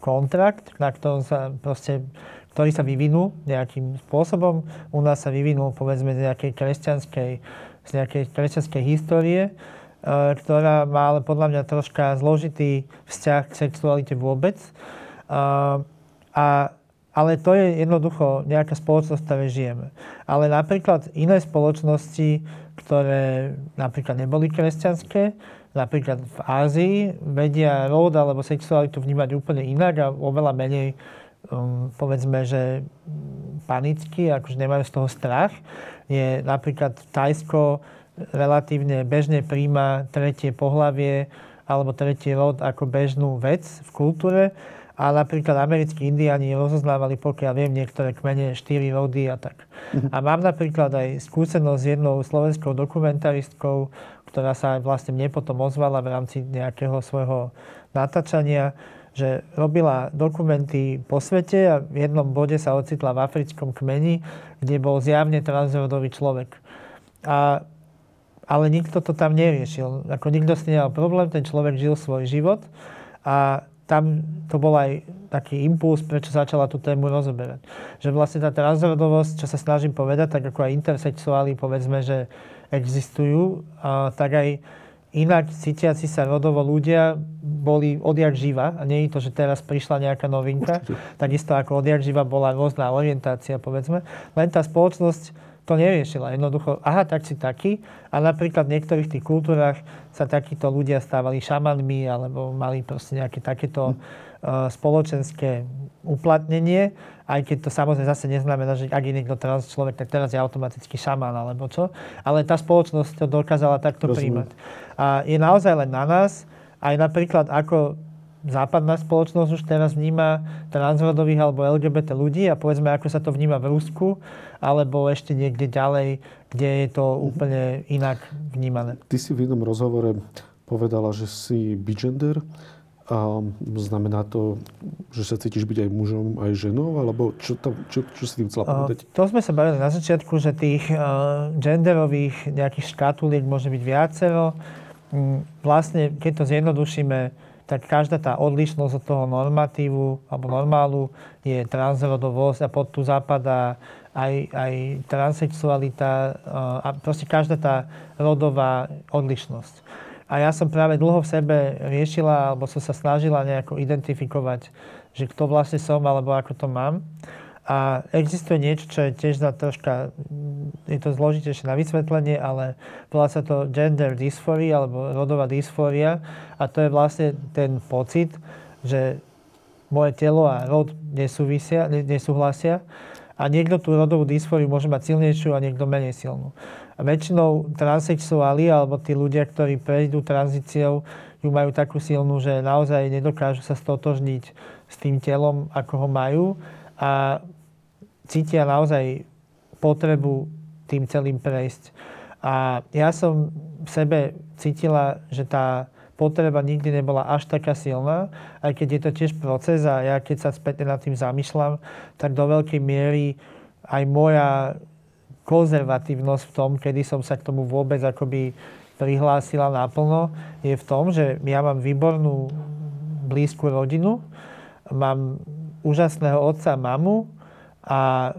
kontrakt, na ktorom sa proste ktorý sa vyvinul nejakým spôsobom. U nás sa vyvinul povedzme z nejakej kresťanskej, z nejakej kresťanskej histórie, e, ktorá má ale podľa mňa troška zložitý vzťah k sexualite vôbec. E, a, ale to je jednoducho nejaká spoločnosť, v ktorej žijeme. Ale napríklad iné spoločnosti, ktoré napríklad neboli kresťanské, napríklad v Ázii, vedia rod alebo sexualitu vnímať úplne inak a oveľa menej um, povedzme, že panicky, akože nemajú z toho strach. Je napríklad Tajsko relatívne bežne príjma tretie pohlavie alebo tretí rod ako bežnú vec v kultúre. A napríklad americkí indiani rozoznávali, pokiaľ viem, niektoré kmene štyri rody a tak. Uh-huh. A mám napríklad aj skúsenosť s jednou slovenskou dokumentaristkou, ktorá sa vlastne mne potom ozvala v rámci nejakého svojho natáčania, že robila dokumenty po svete a v jednom bode sa ocitla v africkom kmeni, kde bol zjavne transrodový človek. A, ale nikto to tam neriešil. Ako nikto s nemal problém, ten človek žil svoj život a tam to bol aj taký impuls, prečo začala tú tému rozoberať. Že vlastne tá transrodovosť, čo sa snažím povedať, tak ako aj intersexuáli, povedzme, že existujú, a tak aj inak cítiaci sa rodovo ľudia boli odjak živa, a nie je to, že teraz prišla nejaká novinka, Určite. takisto ako odjak živa bola rôzna orientácia, povedzme, len tá spoločnosť to neriešila. Jednoducho, aha, tak si taký. A napríklad v niektorých tých kultúrach sa takíto ľudia stávali šamanmi alebo mali proste nejaké takéto hm. Spoločenské uplatnenie, aj keď to samozrejme zase neznamená, že ak je niekto trans človek, tak teraz je automaticky šamán alebo čo. Ale tá spoločnosť to dokázala takto Rozumiem. príjmať. A je naozaj len na nás, aj napríklad ako západná spoločnosť už teraz vníma transrodových alebo LGBT ľudí a povedzme, ako sa to vníma v Rusku, alebo ešte niekde ďalej, kde je to mhm. úplne inak vnímané. Ty si v jednom rozhovore povedala, že si bigender. A znamená to, že sa cítiš byť aj mužom, aj ženou? Alebo čo, to, čo, čo si tým chcela povedať? Uh, to sme sa bavili na začiatku, že tých uh, genderových nejakých škatuliek môže byť viacero. Um, vlastne, keď to zjednodušíme, tak každá tá odlišnosť od toho normatívu alebo normálu je transrodovosť a pod tu zapadá aj, aj transsexualita a proste každá tá rodová odlišnosť. A ja som práve dlho v sebe riešila, alebo som sa snažila nejako identifikovať, že kto vlastne som, alebo ako to mám. A existuje niečo, čo je tiež na troška, je to zložitejšie na vysvetlenie, ale volá sa to gender dysphoria alebo rodová dysfória. A to je vlastne ten pocit, že moje telo a rod nesúvisia, nesúhlasia. A niekto tú rodovú dysfóriu môže mať silnejšiu a niekto menej silnú. Väčšinou transexuáli alebo tí ľudia, ktorí prejdú tranzíciou, ju majú takú silnú, že naozaj nedokážu sa stotožniť s tým telom, ako ho majú. A cítia naozaj potrebu tým celým prejsť. A ja som v sebe cítila, že tá potreba nikdy nebola až taká silná, aj keď je to tiež proces a ja keď sa späť nad tým zamýšľam, tak do veľkej miery aj moja konzervatívnosť v tom, kedy som sa k tomu vôbec akoby prihlásila naplno, je v tom, že ja mám výbornú blízku rodinu, mám úžasného otca mamu, a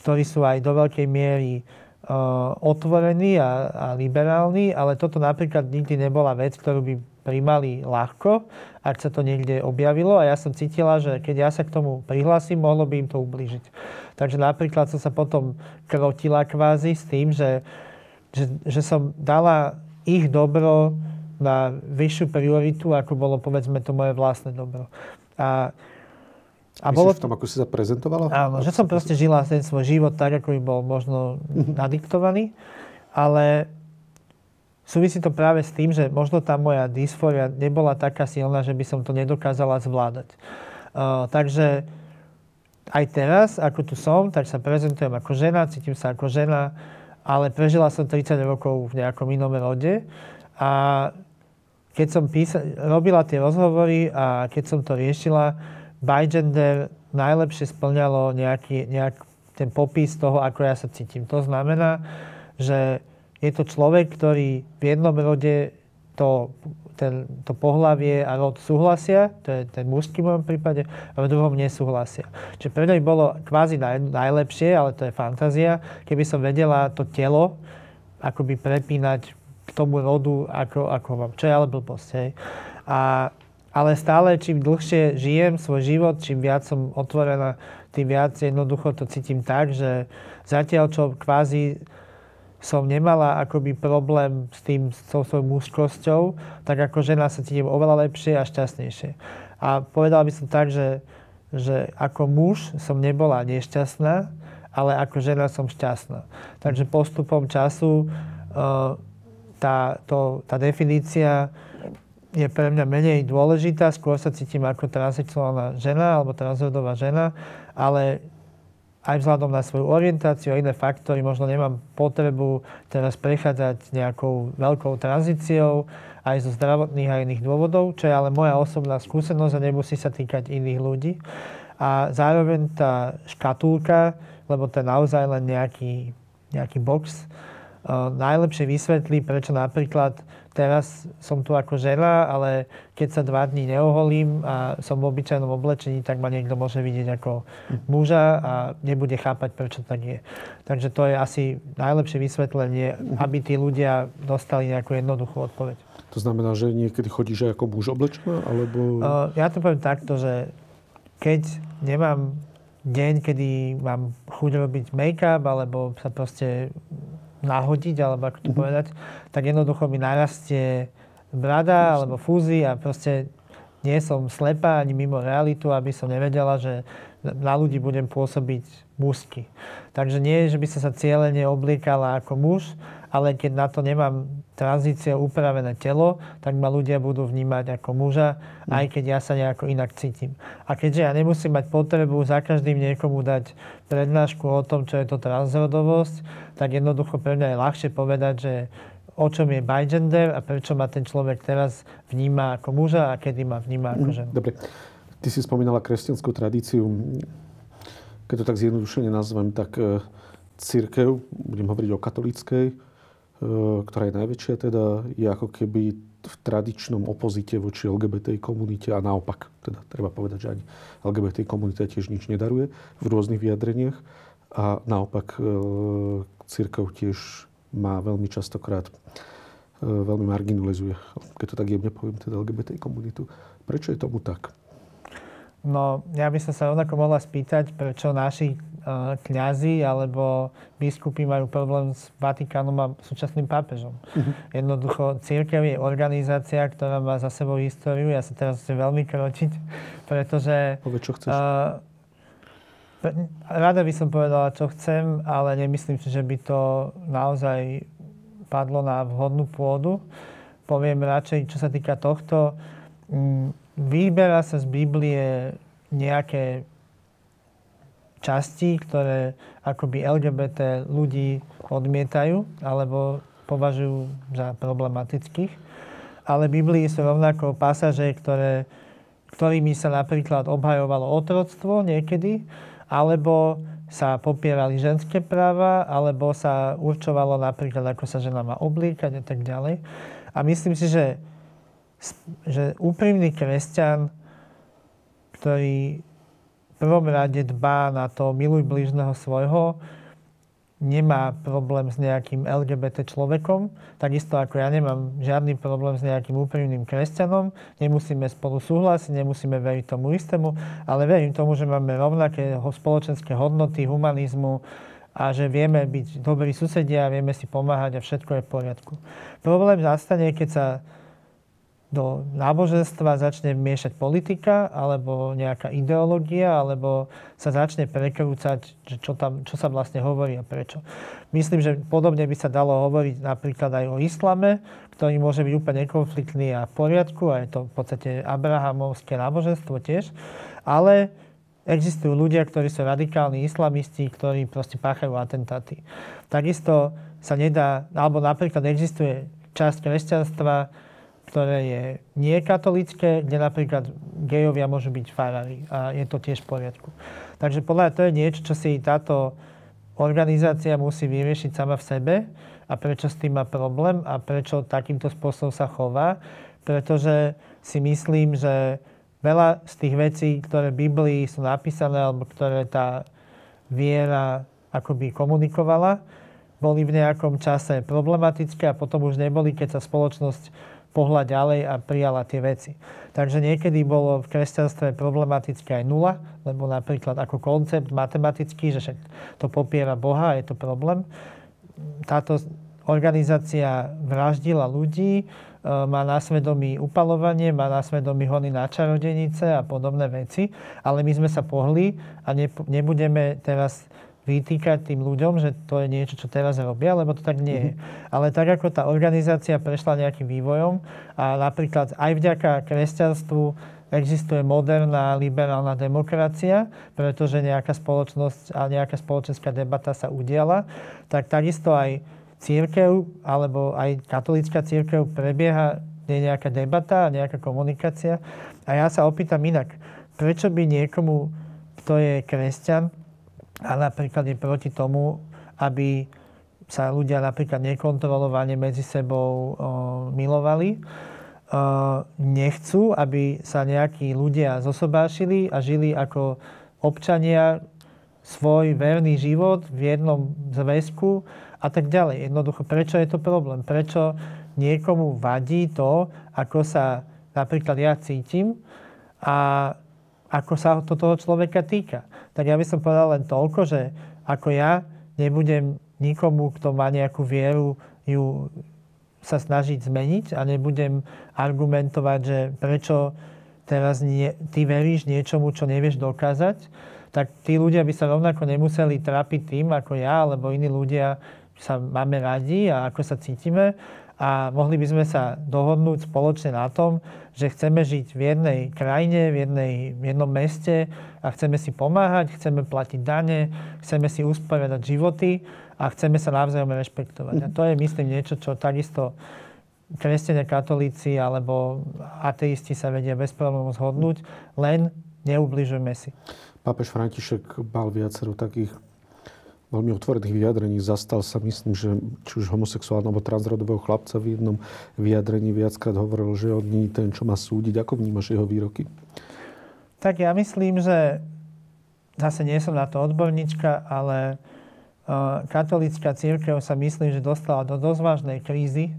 ktorí sú aj do veľkej miery uh, otvorení a, a liberálni, ale toto napríklad nikdy nebola vec, ktorú by primali ľahko, ak sa to niekde objavilo a ja som cítila, že keď ja sa k tomu prihlásim, mohlo by im to ublížiť. Takže napríklad som sa potom krotila kvázi s tým, že, že, že som dala ich dobro na vyššiu prioritu, ako bolo povedzme to moje vlastné dobro. A a Myslíš bolo... v tom, ako si sa prezentovala? Áno, že som proste žila ten svoj život tak, ako by bol možno mhm. nadiktovaný, ale súvisí to práve s tým, že možno tá moja dysfória nebola taká silná, že by som to nedokázala zvládať. Uh, takže aj teraz, ako tu som, tak sa prezentujem ako žena, cítim sa ako žena, ale prežila som 30 rokov v nejakom inom rode a keď som písa- robila tie rozhovory a keď som to riešila, Bygender najlepšie splňalo nejaký, nejak ten popis toho, ako ja sa cítim. To znamená, že je to človek, ktorý v jednom rode to, ten, to pohlavie a rod súhlasia, to je ten mužský v mojom prípade, a v druhom nesúhlasia. Čiže pre mňa by bolo kvázi naj, najlepšie, ale to je fantázia, keby som vedela to telo akoby prepínať k tomu rodu, ako, ako mám. Čo je ale blbosť, hej. A ale stále, čím dlhšie žijem svoj život, čím viac som otvorená, tým viac jednoducho to cítim tak, že zatiaľ, čo kvázi som nemala akoby problém s tým, s tou svojou mužskosťou, tak ako žena sa cítim oveľa lepšie a šťastnejšie. A povedala by som tak, že, že ako muž som nebola nešťastná, ale ako žena som šťastná. Takže postupom času uh, tá, to, tá definícia je pre mňa menej dôležitá, skôr sa cítim ako transsexuálna žena alebo transrodová žena, ale aj vzhľadom na svoju orientáciu a iné faktory možno nemám potrebu teraz prechádzať nejakou veľkou tranzíciou aj zo zdravotných a iných dôvodov, čo je ale moja osobná skúsenosť a nemusí sa týkať iných ľudí. A zároveň tá škatulka, lebo to je naozaj len nejaký, nejaký box, uh, najlepšie vysvetlí, prečo napríklad teraz som tu ako žena, ale keď sa dva dní neoholím a som v obyčajnom oblečení, tak ma niekto môže vidieť ako muža a nebude chápať, prečo tak je. Takže to je asi najlepšie vysvetlenie, aby tí ľudia dostali nejakú jednoduchú odpoveď. To znamená, že niekedy chodíš aj ako muž oblečená? Alebo... Ja to poviem takto, že keď nemám deň, kedy mám chuť robiť make-up, alebo sa proste nahodiť, alebo ako to povedať, tak jednoducho mi narastie brada alebo fúzy a proste nie som slepá ani mimo realitu, aby som nevedela, že na ľudí budem pôsobiť mužsky. Takže nie, že by som sa cieľene obliekala ako muž, ale keď na to nemám tranzíciou upravené telo, tak ma ľudia budú vnímať ako muža, aj keď ja sa nejako inak cítim. A keďže ja nemusím mať potrebu za každým niekomu dať prednášku o tom, čo je to transrodovosť, tak jednoducho pre mňa je ľahšie povedať, že o čom je bigender a prečo ma ten človek teraz vníma ako muža a kedy ma vníma ako mhm, ženu. Dobre. Ty si spomínala kresťanskú tradíciu. Keď to tak zjednodušene nazvem, tak e, církev, budem hovoriť o katolíckej, ktorá je najväčšia teda, je ako keby v tradičnom opozite voči LGBT komunite a naopak. Teda treba povedať, že ani LGBT komunita tiež nič nedaruje v rôznych vyjadreniach a naopak e, církev tiež má veľmi častokrát e, veľmi marginalizuje, keď to tak jemne poviem, teda LGBT komunitu. Prečo je tomu tak? No, ja by som sa rovnako mohla spýtať, prečo naši kňazi alebo biskupy majú problém s Vatikánom a súčasným pápežom. Uh-huh. Jednoducho, církev je organizácia, ktorá má za sebou históriu. Ja sa teraz chcem veľmi kročiť, pretože... Povedz, čo chceš. Uh, rada by som povedala, čo chcem, ale nemyslím si, že by to naozaj padlo na vhodnú pôdu. Poviem radšej, čo sa týka tohto. Um, vyberá sa z Biblie nejaké časti, ktoré akoby LGBT ľudí odmietajú alebo považujú za problematických. Ale v Biblii sú rovnako pasaže, ktoré, ktorými sa napríklad obhajovalo otroctvo niekedy, alebo sa popierali ženské práva, alebo sa určovalo napríklad, ako sa žena má oblíkať a tak ďalej. A myslím si, že že úprimný kresťan, ktorý prvom rade dbá na to miluj blížneho svojho, nemá problém s nejakým LGBT človekom, takisto ako ja nemám žiadny problém s nejakým úprimným kresťanom. Nemusíme spolu súhlasiť, nemusíme veriť tomu istému, ale verím tomu, že máme rovnaké spoločenské hodnoty, humanizmu a že vieme byť dobrí susedia, vieme si pomáhať a všetko je v poriadku. Problém zastane, keď sa do náboženstva začne miešať politika alebo nejaká ideológia, alebo sa začne prekrúcať, že čo, tam, čo sa vlastne hovorí a prečo. Myslím, že podobne by sa dalo hovoriť napríklad aj o islame, ktorý môže byť úplne nekonfliktný a v poriadku, a je to v podstate abrahamovské náboženstvo tiež, ale existujú ľudia, ktorí sú radikálni islamisti, ktorí proste páchajú atentáty. Takisto sa nedá, alebo napríklad existuje časť kresťanstva, ktoré je nie katolické, kde napríklad gejovia môžu byť farári a je to tiež v poriadku. Takže podľa to je niečo, čo si táto organizácia musí vyriešiť sama v sebe a prečo s tým má problém a prečo takýmto spôsobom sa chová. Pretože si myslím, že veľa z tých vecí, ktoré v Biblii sú napísané alebo ktoré tá viera akoby komunikovala, boli v nejakom čase problematické a potom už neboli, keď sa spoločnosť pohľa ďalej a prijala tie veci. Takže niekedy bolo v kresťanstve problematické aj nula, lebo napríklad ako koncept matematický, že však to popiera Boha, je to problém. Táto organizácia vraždila ľudí, e, má na svedomí upalovanie, má na svedomí hony na čarodenice a podobné veci, ale my sme sa pohli a nebudeme teraz vytýkať tým ľuďom, že to je niečo, čo teraz robia, lebo to tak nie je. Mm-hmm. Ale tak ako tá organizácia prešla nejakým vývojom a napríklad aj vďaka kresťanstvu existuje moderná liberálna demokracia, pretože nejaká spoločnosť a nejaká spoločenská debata sa udiala, tak takisto aj církev alebo aj katolícka církev prebieha je nejaká debata, nejaká komunikácia. A ja sa opýtam inak, prečo by niekomu, kto je kresťan, a napríklad je proti tomu, aby sa ľudia napríklad nekontrolovane medzi sebou o, milovali. O, nechcú, aby sa nejakí ľudia zosobášili a žili ako občania svoj verný život v jednom zväzku a tak ďalej. Jednoducho, prečo je to problém? Prečo niekomu vadí to, ako sa napríklad ja cítim a ako sa to toho človeka týka tak ja by som povedal len toľko, že ako ja nebudem nikomu, kto má nejakú vieru, ju sa snažiť zmeniť a nebudem argumentovať, že prečo teraz nie, ty veríš niečomu, čo nevieš dokázať, tak tí ľudia by sa rovnako nemuseli trápiť tým, ako ja, alebo iní ľudia sa máme radi a ako sa cítime. A mohli by sme sa dohodnúť spoločne na tom, že chceme žiť v jednej krajine, v, jednej, v jednom meste a chceme si pomáhať, chceme platiť dane, chceme si usporiadať životy a chceme sa navzájom rešpektovať. A to je, myslím, niečo, čo takisto kresťania, katolíci alebo ateisti sa vedia bez problémov zhodnúť, len neubližujme si. Pápež František mal viacero takých veľmi otvorených vyjadrení. Zastal sa, myslím, že či už homosexuálneho alebo transrodového chlapca v jednom vyjadrení viackrát hovoril, že on nie ten, čo má súdiť. Ako vnímaš jeho výroky? Tak ja myslím, že zase nie som na to odborníčka, ale katolická církev sa myslím, že dostala do dosť vážnej krízy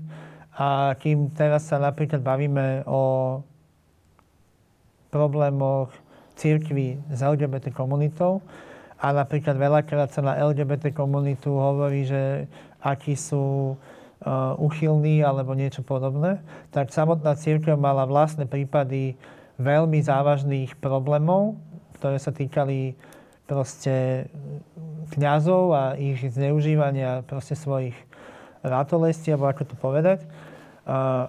a kým teraz sa napríklad bavíme o problémoch církvy s LGBT komunitou a napríklad veľakrát sa na LGBT komunitu hovorí, že akí sú uh, uchylní alebo niečo podobné, tak samotná církev mala vlastné prípady veľmi závažných problémov, ktoré sa týkali proste kňazov a ich zneužívania proste svojich ratolestí, alebo ako to povedať.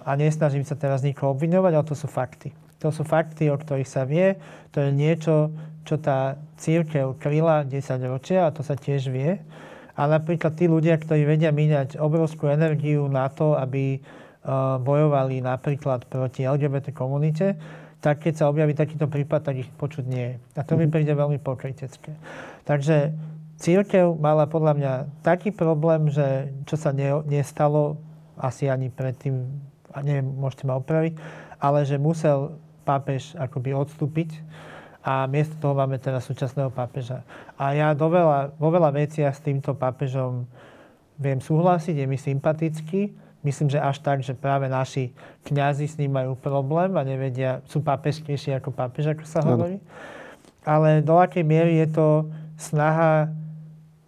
A nesnažím sa teraz nikoho obviňovať, ale to sú fakty. To sú fakty, o ktorých sa vie. To je niečo, čo tá církev kryla 10 ročia a to sa tiež vie. A napríklad tí ľudia, ktorí vedia míňať obrovskú energiu na to, aby bojovali napríklad proti LGBT komunite, tak keď sa objaví takýto prípad, tak ich počuť nie. A to mi mhm. príde veľmi pokrytecké. Takže církev mala podľa mňa taký problém, že čo sa ne, nestalo asi ani predtým, a neviem, môžete ma opraviť, ale že musel pápež akoby odstúpiť a miesto toho máme teraz súčasného pápeža. A ja do veľa, vo veľa veciach s týmto pápežom viem súhlasiť, je mi sympatický. Myslím, že až tak, že práve naši kňazi s ním majú problém a nevedia, sú pápežskejší ako pápež, ako sa hovorí. Ale do akej miery je to snaha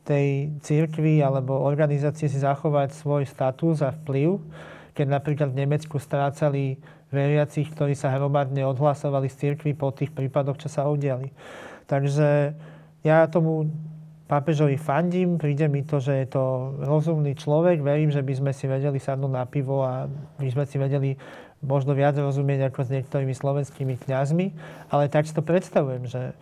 tej církvy alebo organizácie si zachovať svoj status a vplyv, keď napríklad v Nemecku strácali veriacich, ktorí sa hromadne odhlasovali z církvy po tých prípadoch, čo sa udiali. Takže ja tomu pápežovi fandím, príde mi to, že je to rozumný človek, verím, že by sme si vedeli sadnúť na pivo a by sme si vedeli možno viac rozumieť ako s niektorými slovenskými kňazmi, ale tak si to predstavujem, že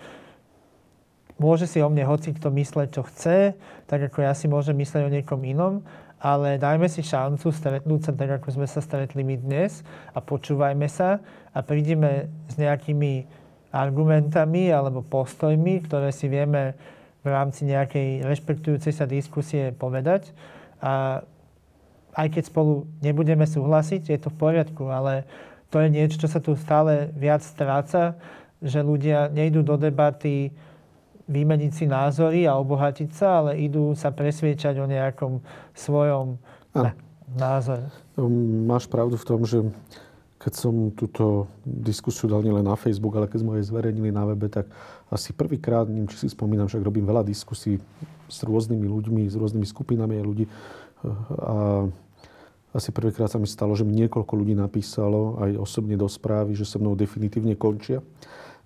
môže si o mne hoci kto mysleť, čo chce, tak ako ja si môžem mysleť o niekom inom, ale dajme si šancu stretnúť sa tak, ako sme sa stretli my dnes a počúvajme sa a prídeme s nejakými argumentami alebo postojmi, ktoré si vieme v rámci nejakej rešpektujúcej sa diskusie povedať. A aj keď spolu nebudeme súhlasiť, je to v poriadku, ale to je niečo, čo sa tu stále viac stráca, že ľudia nejdú do debaty vymeniť si názory a obohatiť sa, ale idú sa presviečať o nejakom svojom a. názore. Um, máš pravdu v tom, že keď som túto diskusiu dal nielen na Facebook, ale keď sme jej zverejnili na webe, tak asi prvýkrát, neviem, či si spomínam, však robím veľa diskusí s rôznymi ľuďmi, s rôznymi skupinami ľudí a asi prvýkrát sa mi stalo, že mi niekoľko ľudí napísalo aj osobne do správy, že so mnou definitívne končia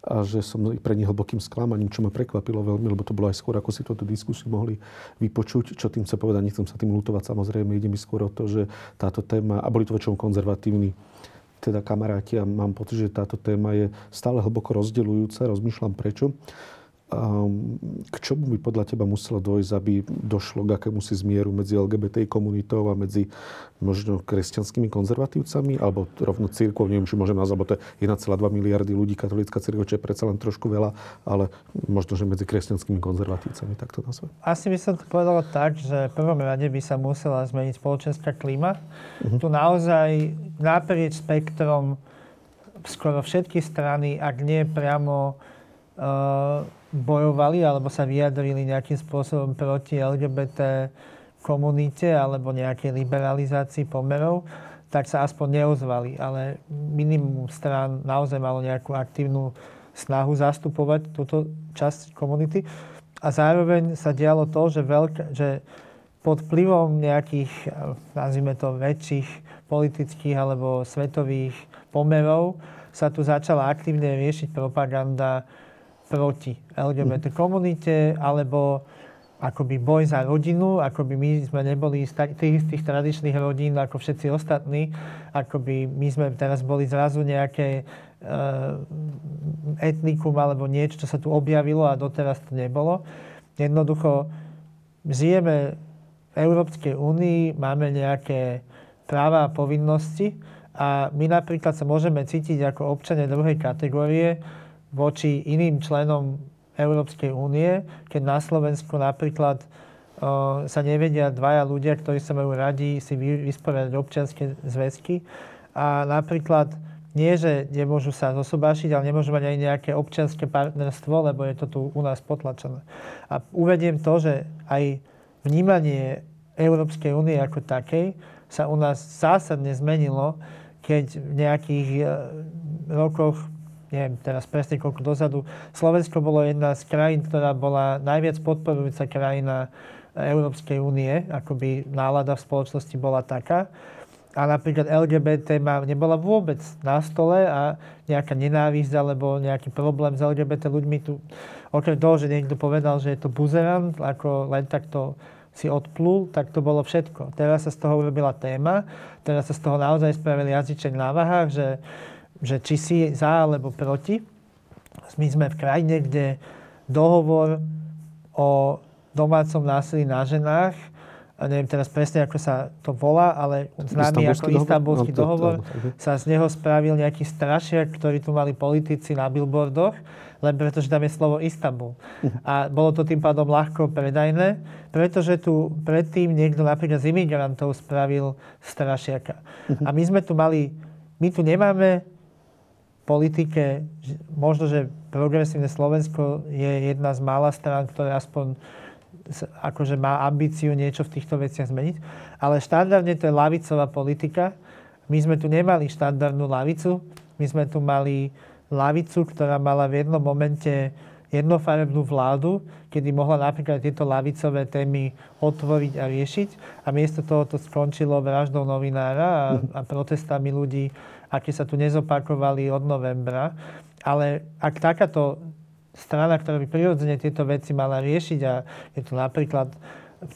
a že som pre nich hlbokým sklamaním, čo ma prekvapilo veľmi, lebo to bolo aj skôr, ako si túto diskusiu mohli vypočuť. Čo tým chce povedať, nechcem sa tým lutovať, samozrejme, ide mi skôr o to, že táto téma, a boli to väčšinou konzervatívni teda kamaráti a mám pocit, že táto téma je stále hlboko rozdeľujúca, rozmýšľam prečo. K čomu by podľa teba muselo dojsť, aby došlo k akému si zmieru medzi LGBT komunitou a medzi možno kresťanskými konzervatívcami, alebo rovno církvou, neviem, či môžem nazvať, lebo to je 1,2 miliardy ľudí, katolická církev, čo je predsa len trošku veľa, ale možno, že medzi kresťanskými konzervatívcami, tak to nazvem. Asi by som to povedal tak, že v prvom rade by sa musela zmeniť spoločenská klíma. Uh-huh. Tu naozaj naprieč spektrom skoro všetky strany, ak nie priamo uh, bojovali alebo sa vyjadrili nejakým spôsobom proti LGBT komunite alebo nejakej liberalizácii pomerov, tak sa aspoň neozvali. Ale minimum strán naozaj malo nejakú aktívnu snahu zastupovať túto časť komunity. A zároveň sa dialo to, že, veľká, že pod vplyvom nejakých, nazvime to, väčších politických alebo svetových pomerov sa tu začala aktívne riešiť propaganda proti LGBT komunite alebo akoby boj za rodinu, akoby my sme neboli z tých istých tradičných rodín ako všetci ostatní, akoby my sme teraz boli zrazu nejaké uh, etnikum alebo niečo, čo sa tu objavilo a doteraz to nebolo. Jednoducho žijeme v Európskej únii, máme nejaké práva a povinnosti a my napríklad sa môžeme cítiť ako občania druhej kategórie voči iným členom Európskej únie, keď na Slovensku napríklad uh, sa nevedia dvaja ľudia, ktorí sa majú radi si vysporiadať občianske zväzky a napríklad nie, že nemôžu sa zosobášiť, ale nemôžu mať aj nejaké občianske partnerstvo, lebo je to tu u nás potlačené. A uvediem to, že aj vnímanie Európskej únie ako takej sa u nás zásadne zmenilo, keď v nejakých uh, rokoch neviem teraz presne koľko dozadu, Slovensko bolo jedna z krajín, ktorá bola najviac podporujúca krajina Európskej únie, akoby nálada v spoločnosti bola taká. A napríklad LGBT má, nebola vôbec na stole a nejaká nenávisť alebo nejaký problém s LGBT ľuďmi tu, okrem toho, že niekto povedal, že je to buzerant, ako len takto si odplul, tak to bolo všetko. Teraz sa z toho urobila téma, teraz sa z toho naozaj spravili jazyček na váhách, že že či si za alebo proti. My sme v krajine, kde dohovor o domácom násilí na ženách, a neviem teraz presne, ako sa to volá, ale známy ako istambulský no, dohovor, sa z neho spravil nejaký strašiak, ktorý tu mali politici na billboardoch, len pretože tam je slovo Istanbul. A bolo to tým pádom ľahko predajné, pretože tu predtým niekto napríklad z imigrantov spravil strašiaka. Mhm. A my sme tu mali, my tu nemáme politike, možno, že progresívne Slovensko je jedna z mála strán, ktoré aspoň akože má ambíciu niečo v týchto veciach zmeniť. Ale štandardne to je lavicová politika. My sme tu nemali štandardnú lavicu. My sme tu mali lavicu, ktorá mala v jednom momente jednofarebnú vládu, kedy mohla napríklad tieto lavicové témy otvoriť a riešiť. A miesto toho to skončilo vraždou novinára a, a protestami ľudí aké sa tu nezopakovali od novembra. Ale ak takáto strana, ktorá by prirodzene tieto veci mala riešiť a je to napríklad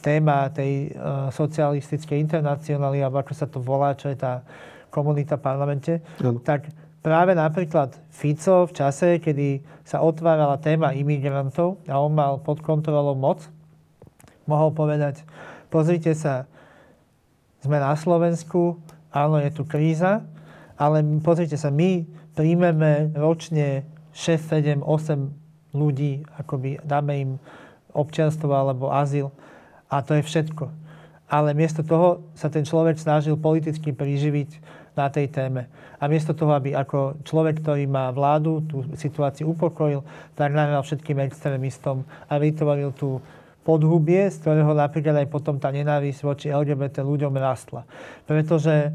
téma tej uh, socialistickej internacionály, alebo ako sa to volá, čo je tá komunita v parlamente, ano. tak práve napríklad Fico v čase, kedy sa otvárala téma imigrantov a on mal pod kontrolou moc, mohol povedať, pozrite sa, sme na Slovensku, áno, je tu kríza, ale pozrite sa, my príjmeme ročne 6, 7, 8 ľudí, akoby dáme im občianstvo alebo azyl a to je všetko. Ale miesto toho sa ten človek snažil politicky priživiť na tej téme. A miesto toho, aby ako človek, ktorý má vládu, tú situáciu upokojil, tak nahral všetkým extrémistom a vytvoril tú podhubie, z ktorého napríklad aj potom tá nenávisť voči LGBT ľuďom rastla. Pretože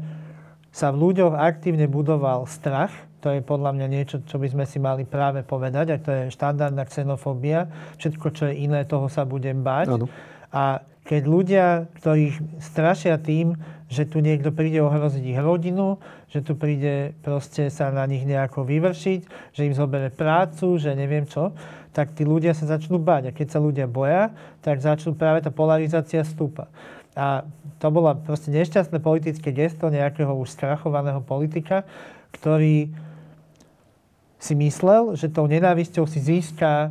sa v ľuďoch aktívne budoval strach, to je podľa mňa niečo, čo by sme si mali práve povedať, a to je štandardná xenofóbia. Všetko, čo je iné, toho sa budem báť. Ano. A keď ľudia, ktorých strašia tým, že tu niekto príde ohroziť ich rodinu, že tu príde proste sa na nich nejako vyvršiť, že im zoberie prácu, že neviem čo, tak tí ľudia sa začnú báť. A keď sa ľudia boja, tak začnú práve tá polarizácia stúpa. A to bola proste nešťastné politické gesto nejakého už skrachovaného politika, ktorý si myslel, že tou nenávisťou si získa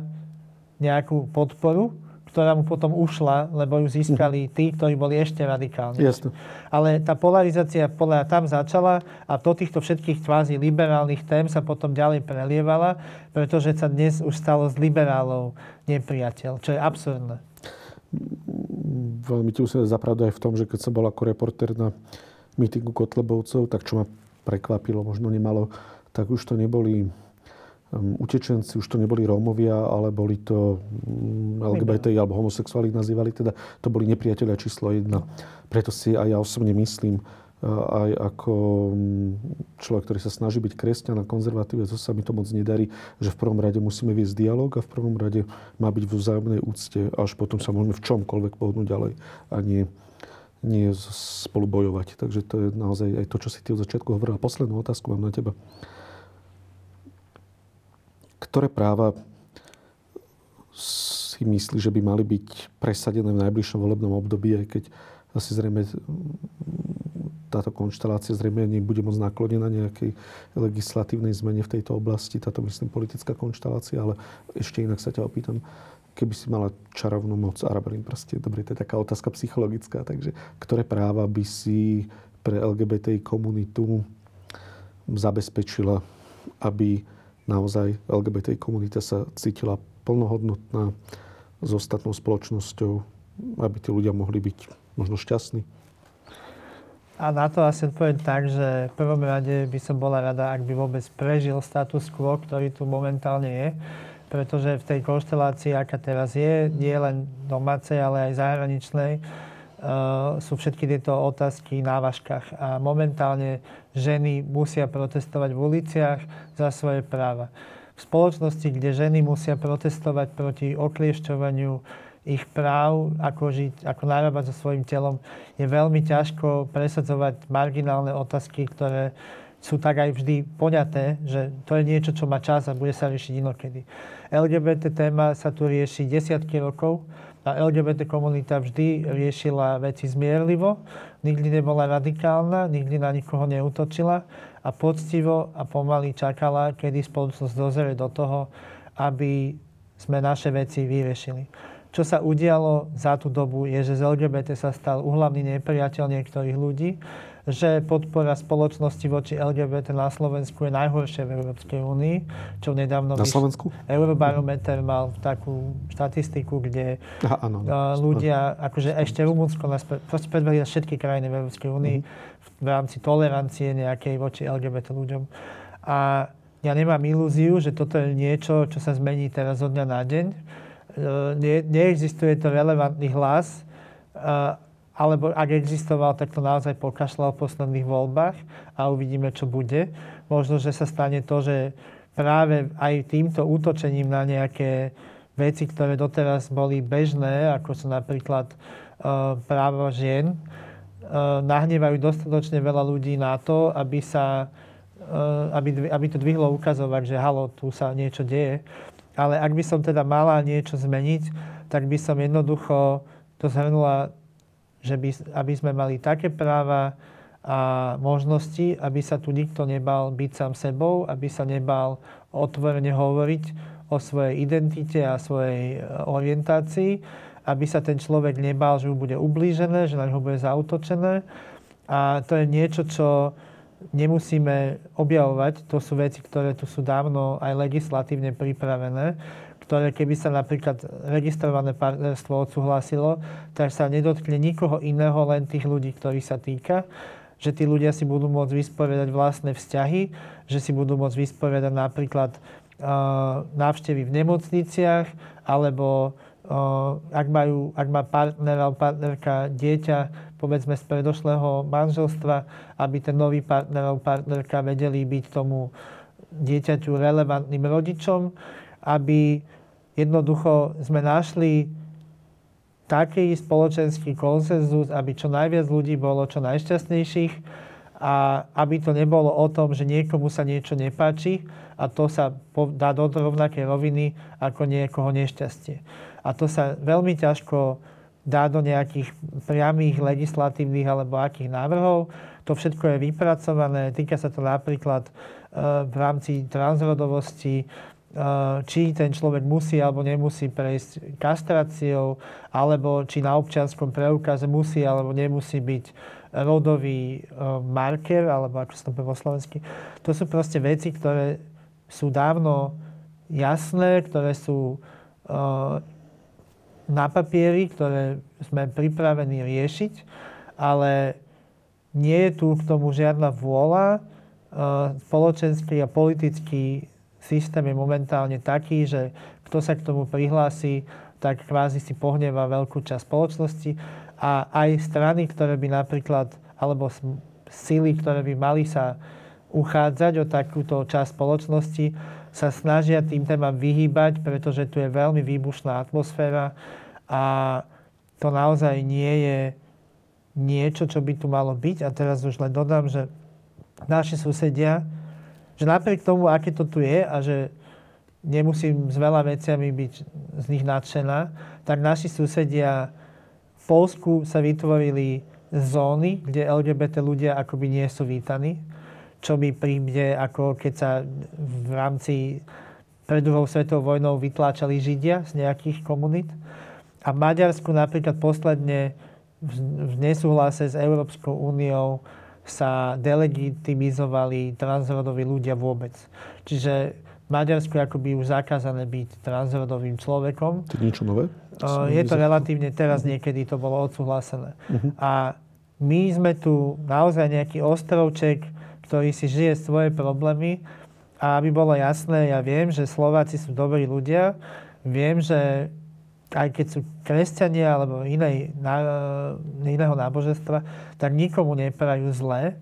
nejakú podporu, ktorá mu potom ušla, lebo ju získali tí, ktorí boli ešte radikálni. Jasne. Ale tá polarizácia podľa tam začala a do týchto všetkých kvázi liberálnych tém sa potom ďalej prelievala, pretože sa dnes už stalo z liberálov nepriateľ, čo je absurdné veľmi musím zapravdu aj v tom, že keď som bol ako reporter na mítingu Kotlebovcov, tak čo ma prekvapilo, možno nemalo, tak už to neboli um, utečenci, už to neboli Rómovia, ale boli to um, LGBTI alebo homosexuáli nazývali, teda to boli nepriateľia číslo jedna. Preto si aj ja osobne myslím, aj ako mm, človek, ktorý sa snaží byť kresťan a konzervatívec, to sa mi to moc nedarí, že v prvom rade musíme viesť dialog a v prvom rade má byť v vzájomnej úcte, až potom sa môžeme v čomkoľvek pohnúť ďalej a nie nie spolu bojovať. Takže to je naozaj aj to, čo si ty od začiatku hovorila. Poslednú otázku mám na teba. Ktoré práva si myslí, že by mali byť presadené v najbližšom volebnom období, aj keď asi zrejme táto konštelácia zrejme nebude môcť naklonená nejakej legislatívnej zmene v tejto oblasti, táto myslím politická konštelácia, ale ešte inak sa ťa opýtam, keby si mala čarovnú moc a rabelím prste, dobre, to je taká otázka psychologická, takže ktoré práva by si pre LGBTI komunitu zabezpečila, aby naozaj LGBTI komunita sa cítila plnohodnotná s ostatnou spoločnosťou, aby tí ľudia mohli byť možno šťastní? A na to asi odpoviem tak, že v prvom rade by som bola rada, ak by vôbec prežil status quo, ktorý tu momentálne je pretože v tej konštelácii, aká teraz je, nie len domácej, ale aj zahraničnej, uh, sú všetky tieto otázky na vážkach. A momentálne ženy musia protestovať v uliciach za svoje práva. V spoločnosti, kde ženy musia protestovať proti okliešťovaniu ich práv, ako, žiť, ako narábať so svojím telom, je veľmi ťažko presadzovať marginálne otázky, ktoré sú tak aj vždy poňaté, že to je niečo, čo má čas a bude sa riešiť inokedy. LGBT téma sa tu rieši desiatky rokov a LGBT komunita vždy riešila veci zmierlivo, nikdy nebola radikálna, nikdy na nikoho neutočila a poctivo a pomaly čakala, kedy spoločnosť dozrie do toho, aby sme naše veci vyriešili. Čo sa udialo za tú dobu je, že z LGBT sa stal uhlavný nepriateľ niektorých ľudí že podpora spoločnosti voči LGBT na Slovensku je najhoršia v Európskej únii, čo nedávno... Na Slovensku? Eurobarometer mal takú štatistiku, kde Aha, áno, ľudia, akože ešte Rumunsko proste predvedli všetky krajiny v Európskej únii mm-hmm. v rámci tolerancie nejakej voči LGBT ľuďom. A ja nemám ilúziu, že toto je niečo, čo sa zmení teraz od dňa na deň. E, ne, neexistuje to relevantný hlas, alebo ak existoval, tak to naozaj pokašľal v posledných voľbách a uvidíme, čo bude. Možno, že sa stane to, že práve aj týmto útočením na nejaké veci, ktoré doteraz boli bežné, ako sú napríklad uh, práva žien, uh, nahnevajú dostatočne veľa ľudí na to, aby sa aby, aby to dvihlo ukazovať, že halo, tu sa niečo deje. Ale ak by som teda mala niečo zmeniť, tak by som jednoducho to zhrnula že by, aby sme mali také práva a možnosti, aby sa tu nikto nebal byť sám sebou, aby sa nebal otvorene hovoriť o svojej identite a svojej e, orientácii, aby sa ten človek nebal, že mu bude ublížené, že na ňo bude zautočené. A to je niečo, čo nemusíme objavovať. To sú veci, ktoré tu sú dávno aj legislatívne pripravené ktoré keby sa napríklad registrované partnerstvo odsúhlasilo, tak sa nedotkne nikoho iného, len tých ľudí, ktorých sa týka že tí ľudia si budú môcť vysporiadať vlastné vzťahy, že si budú môcť vysporiadať napríklad uh, návštevy v nemocniciach, alebo uh, ak, majú, ak má partner alebo partnerka dieťa, povedzme z predošlého manželstva, aby ten nový partner alebo partnerka vedeli byť tomu dieťaťu relevantným rodičom, aby Jednoducho sme našli taký spoločenský konsenzus, aby čo najviac ľudí bolo čo najšťastnejších a aby to nebolo o tom, že niekomu sa niečo nepáči a to sa dá do rovnakej roviny ako niekoho nešťastie. A to sa veľmi ťažko dá do nejakých priamých legislatívnych alebo akých návrhov. To všetko je vypracované, týka sa to napríklad e, v rámci transrodovosti, či ten človek musí alebo nemusí prejsť kastráciou, alebo či na občianskom preukaze musí alebo nemusí byť rodový marker, alebo ako sa to po slovensky. To sú proste veci, ktoré sú dávno jasné, ktoré sú na papieri, ktoré sme pripravení riešiť, ale nie je tu k tomu žiadna vôľa. Spoločenský a politický systém je momentálne taký, že kto sa k tomu prihlási, tak kvázi si pohneva veľkú časť spoločnosti a aj strany, ktoré by napríklad, alebo sily, ktoré by mali sa uchádzať o takúto časť spoločnosti, sa snažia tým témam vyhýbať, pretože tu je veľmi výbušná atmosféra a to naozaj nie je niečo, čo by tu malo byť. A teraz už len dodám, že naši susedia, že napriek tomu, aké to tu je a že nemusím s veľa veciami byť z nich nadšená, tak naši susedia v Polsku sa vytvorili zóny, kde LGBT ľudia akoby nie sú vítaní, čo mi príde ako keď sa v rámci pred druhou svetovou vojnou vytláčali Židia z nejakých komunít. A v Maďarsku napríklad posledne v nesúhlase s Európskou úniou sa delegitimizovali transrodoví ľudia vôbec. Čiže v Maďarsku je akoby už zakázané byť transrodovým človekom. To je niečo nové? Je to relatívne, teraz niekedy to bolo odsúhlasené. Uh-huh. A my sme tu naozaj nejaký ostrovček, ktorý si žije svoje problémy. A aby bolo jasné, ja viem, že Slováci sú dobrí ľudia. Viem, že aj keď sú kresťania alebo inej, na, iného náboženstva, tak nikomu neprajú zle.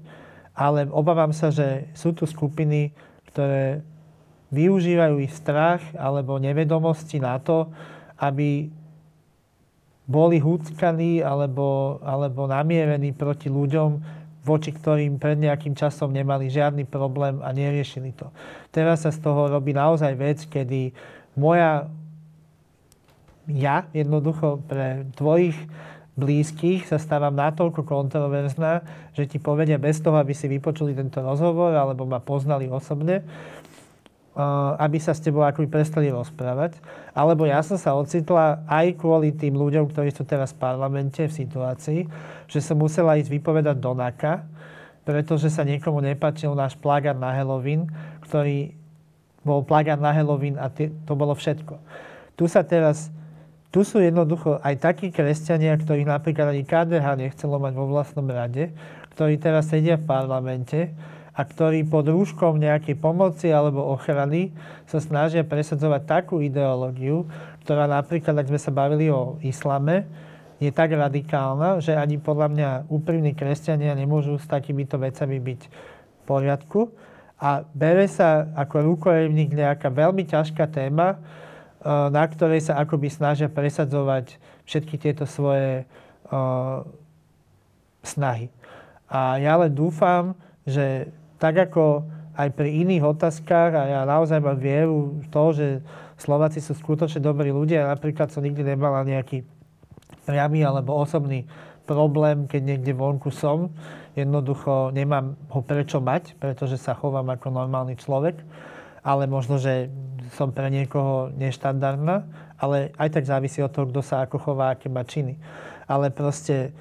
Ale obávam sa, že sú tu skupiny, ktoré využívajú ich strach alebo nevedomosti na to, aby boli húckaní alebo, alebo namierení proti ľuďom, voči ktorým pred nejakým časom nemali žiadny problém a neriešili to. Teraz sa z toho robí naozaj vec, kedy moja ja jednoducho pre tvojich blízkych sa stávam natoľko kontroverzná, že ti povedia bez toho, aby si vypočuli tento rozhovor alebo ma poznali osobne, aby sa s tebou akoby prestali rozprávať. Alebo ja som sa ocitla aj kvôli tým ľuďom, ktorí sú teraz v parlamente v situácii, že som musela ísť vypovedať do NAKA, pretože sa niekomu nepačil náš plagát na Halloween, ktorý bol plagát na Halloween a to bolo všetko. Tu sa teraz tu sú jednoducho aj takí kresťania, ktorých napríklad ani KDH nechcelo mať vo vlastnom rade, ktorí teraz sedia v parlamente a ktorí pod rúškom nejakej pomoci alebo ochrany sa snažia presadzovať takú ideológiu, ktorá napríklad, ak sme sa bavili o islame, je tak radikálna, že ani podľa mňa úprimní kresťania nemôžu s takýmito vecami byť v poriadku. A bere sa ako rukojemník nejaká veľmi ťažká téma, Eh, na ktorej sa akoby snažia presadzovať všetky tieto svoje uh, snahy. A ja len dúfam, že tak ako aj pri iných otázkach, a ja naozaj mám vieru v to, že Slováci sú skutočne dobrí ľudia. Napríklad som nikdy nemala nejaký priamy alebo osobný problém, keď niekde vonku som. Jednoducho nemám ho prečo mať, pretože sa chovám ako normálny človek. Ale možno, že som pre niekoho neštandardná, ale aj tak závisí od toho, kto sa ako chová, aké má činy. Ale proste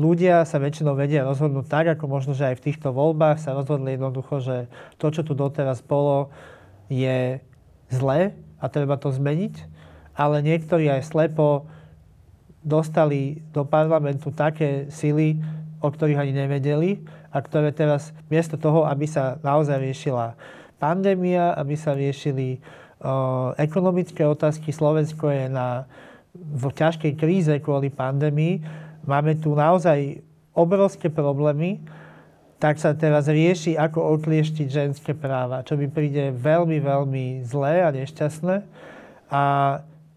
ľudia sa väčšinou vedia rozhodnúť tak, ako možno, že aj v týchto voľbách sa rozhodli jednoducho, že to, čo tu doteraz bolo, je zlé a treba to zmeniť. Ale niektorí aj slepo dostali do parlamentu také sily, o ktorých ani nevedeli a ktoré teraz miesto toho, aby sa naozaj riešila pandémia, aby sa riešili uh, ekonomické otázky. Slovensko je na, v ťažkej kríze kvôli pandémii. Máme tu naozaj obrovské problémy, tak sa teraz rieši, ako oklieštiť ženské práva, čo mi príde veľmi, veľmi zlé a nešťastné. A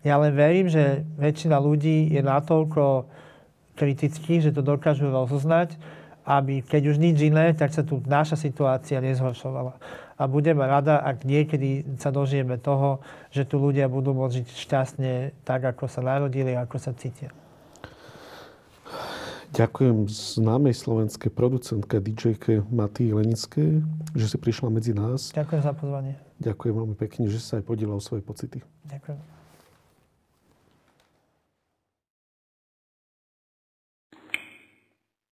ja len verím, že väčšina ľudí je natoľko kritických, že to dokážu rozoznať, aby keď už nič iné, tak sa tu naša situácia nezhoršovala a budem rada, ak niekedy sa dožijeme toho, že tu ľudia budú môcť žiť šťastne tak, ako sa narodili, ako sa cítia. Ďakujem známej slovenskej producentke DJ Matý Lenickej, že si prišla medzi nás. Ďakujem za pozvanie. Ďakujem veľmi pekne, že sa aj podielal svoje pocity. Ďakujem.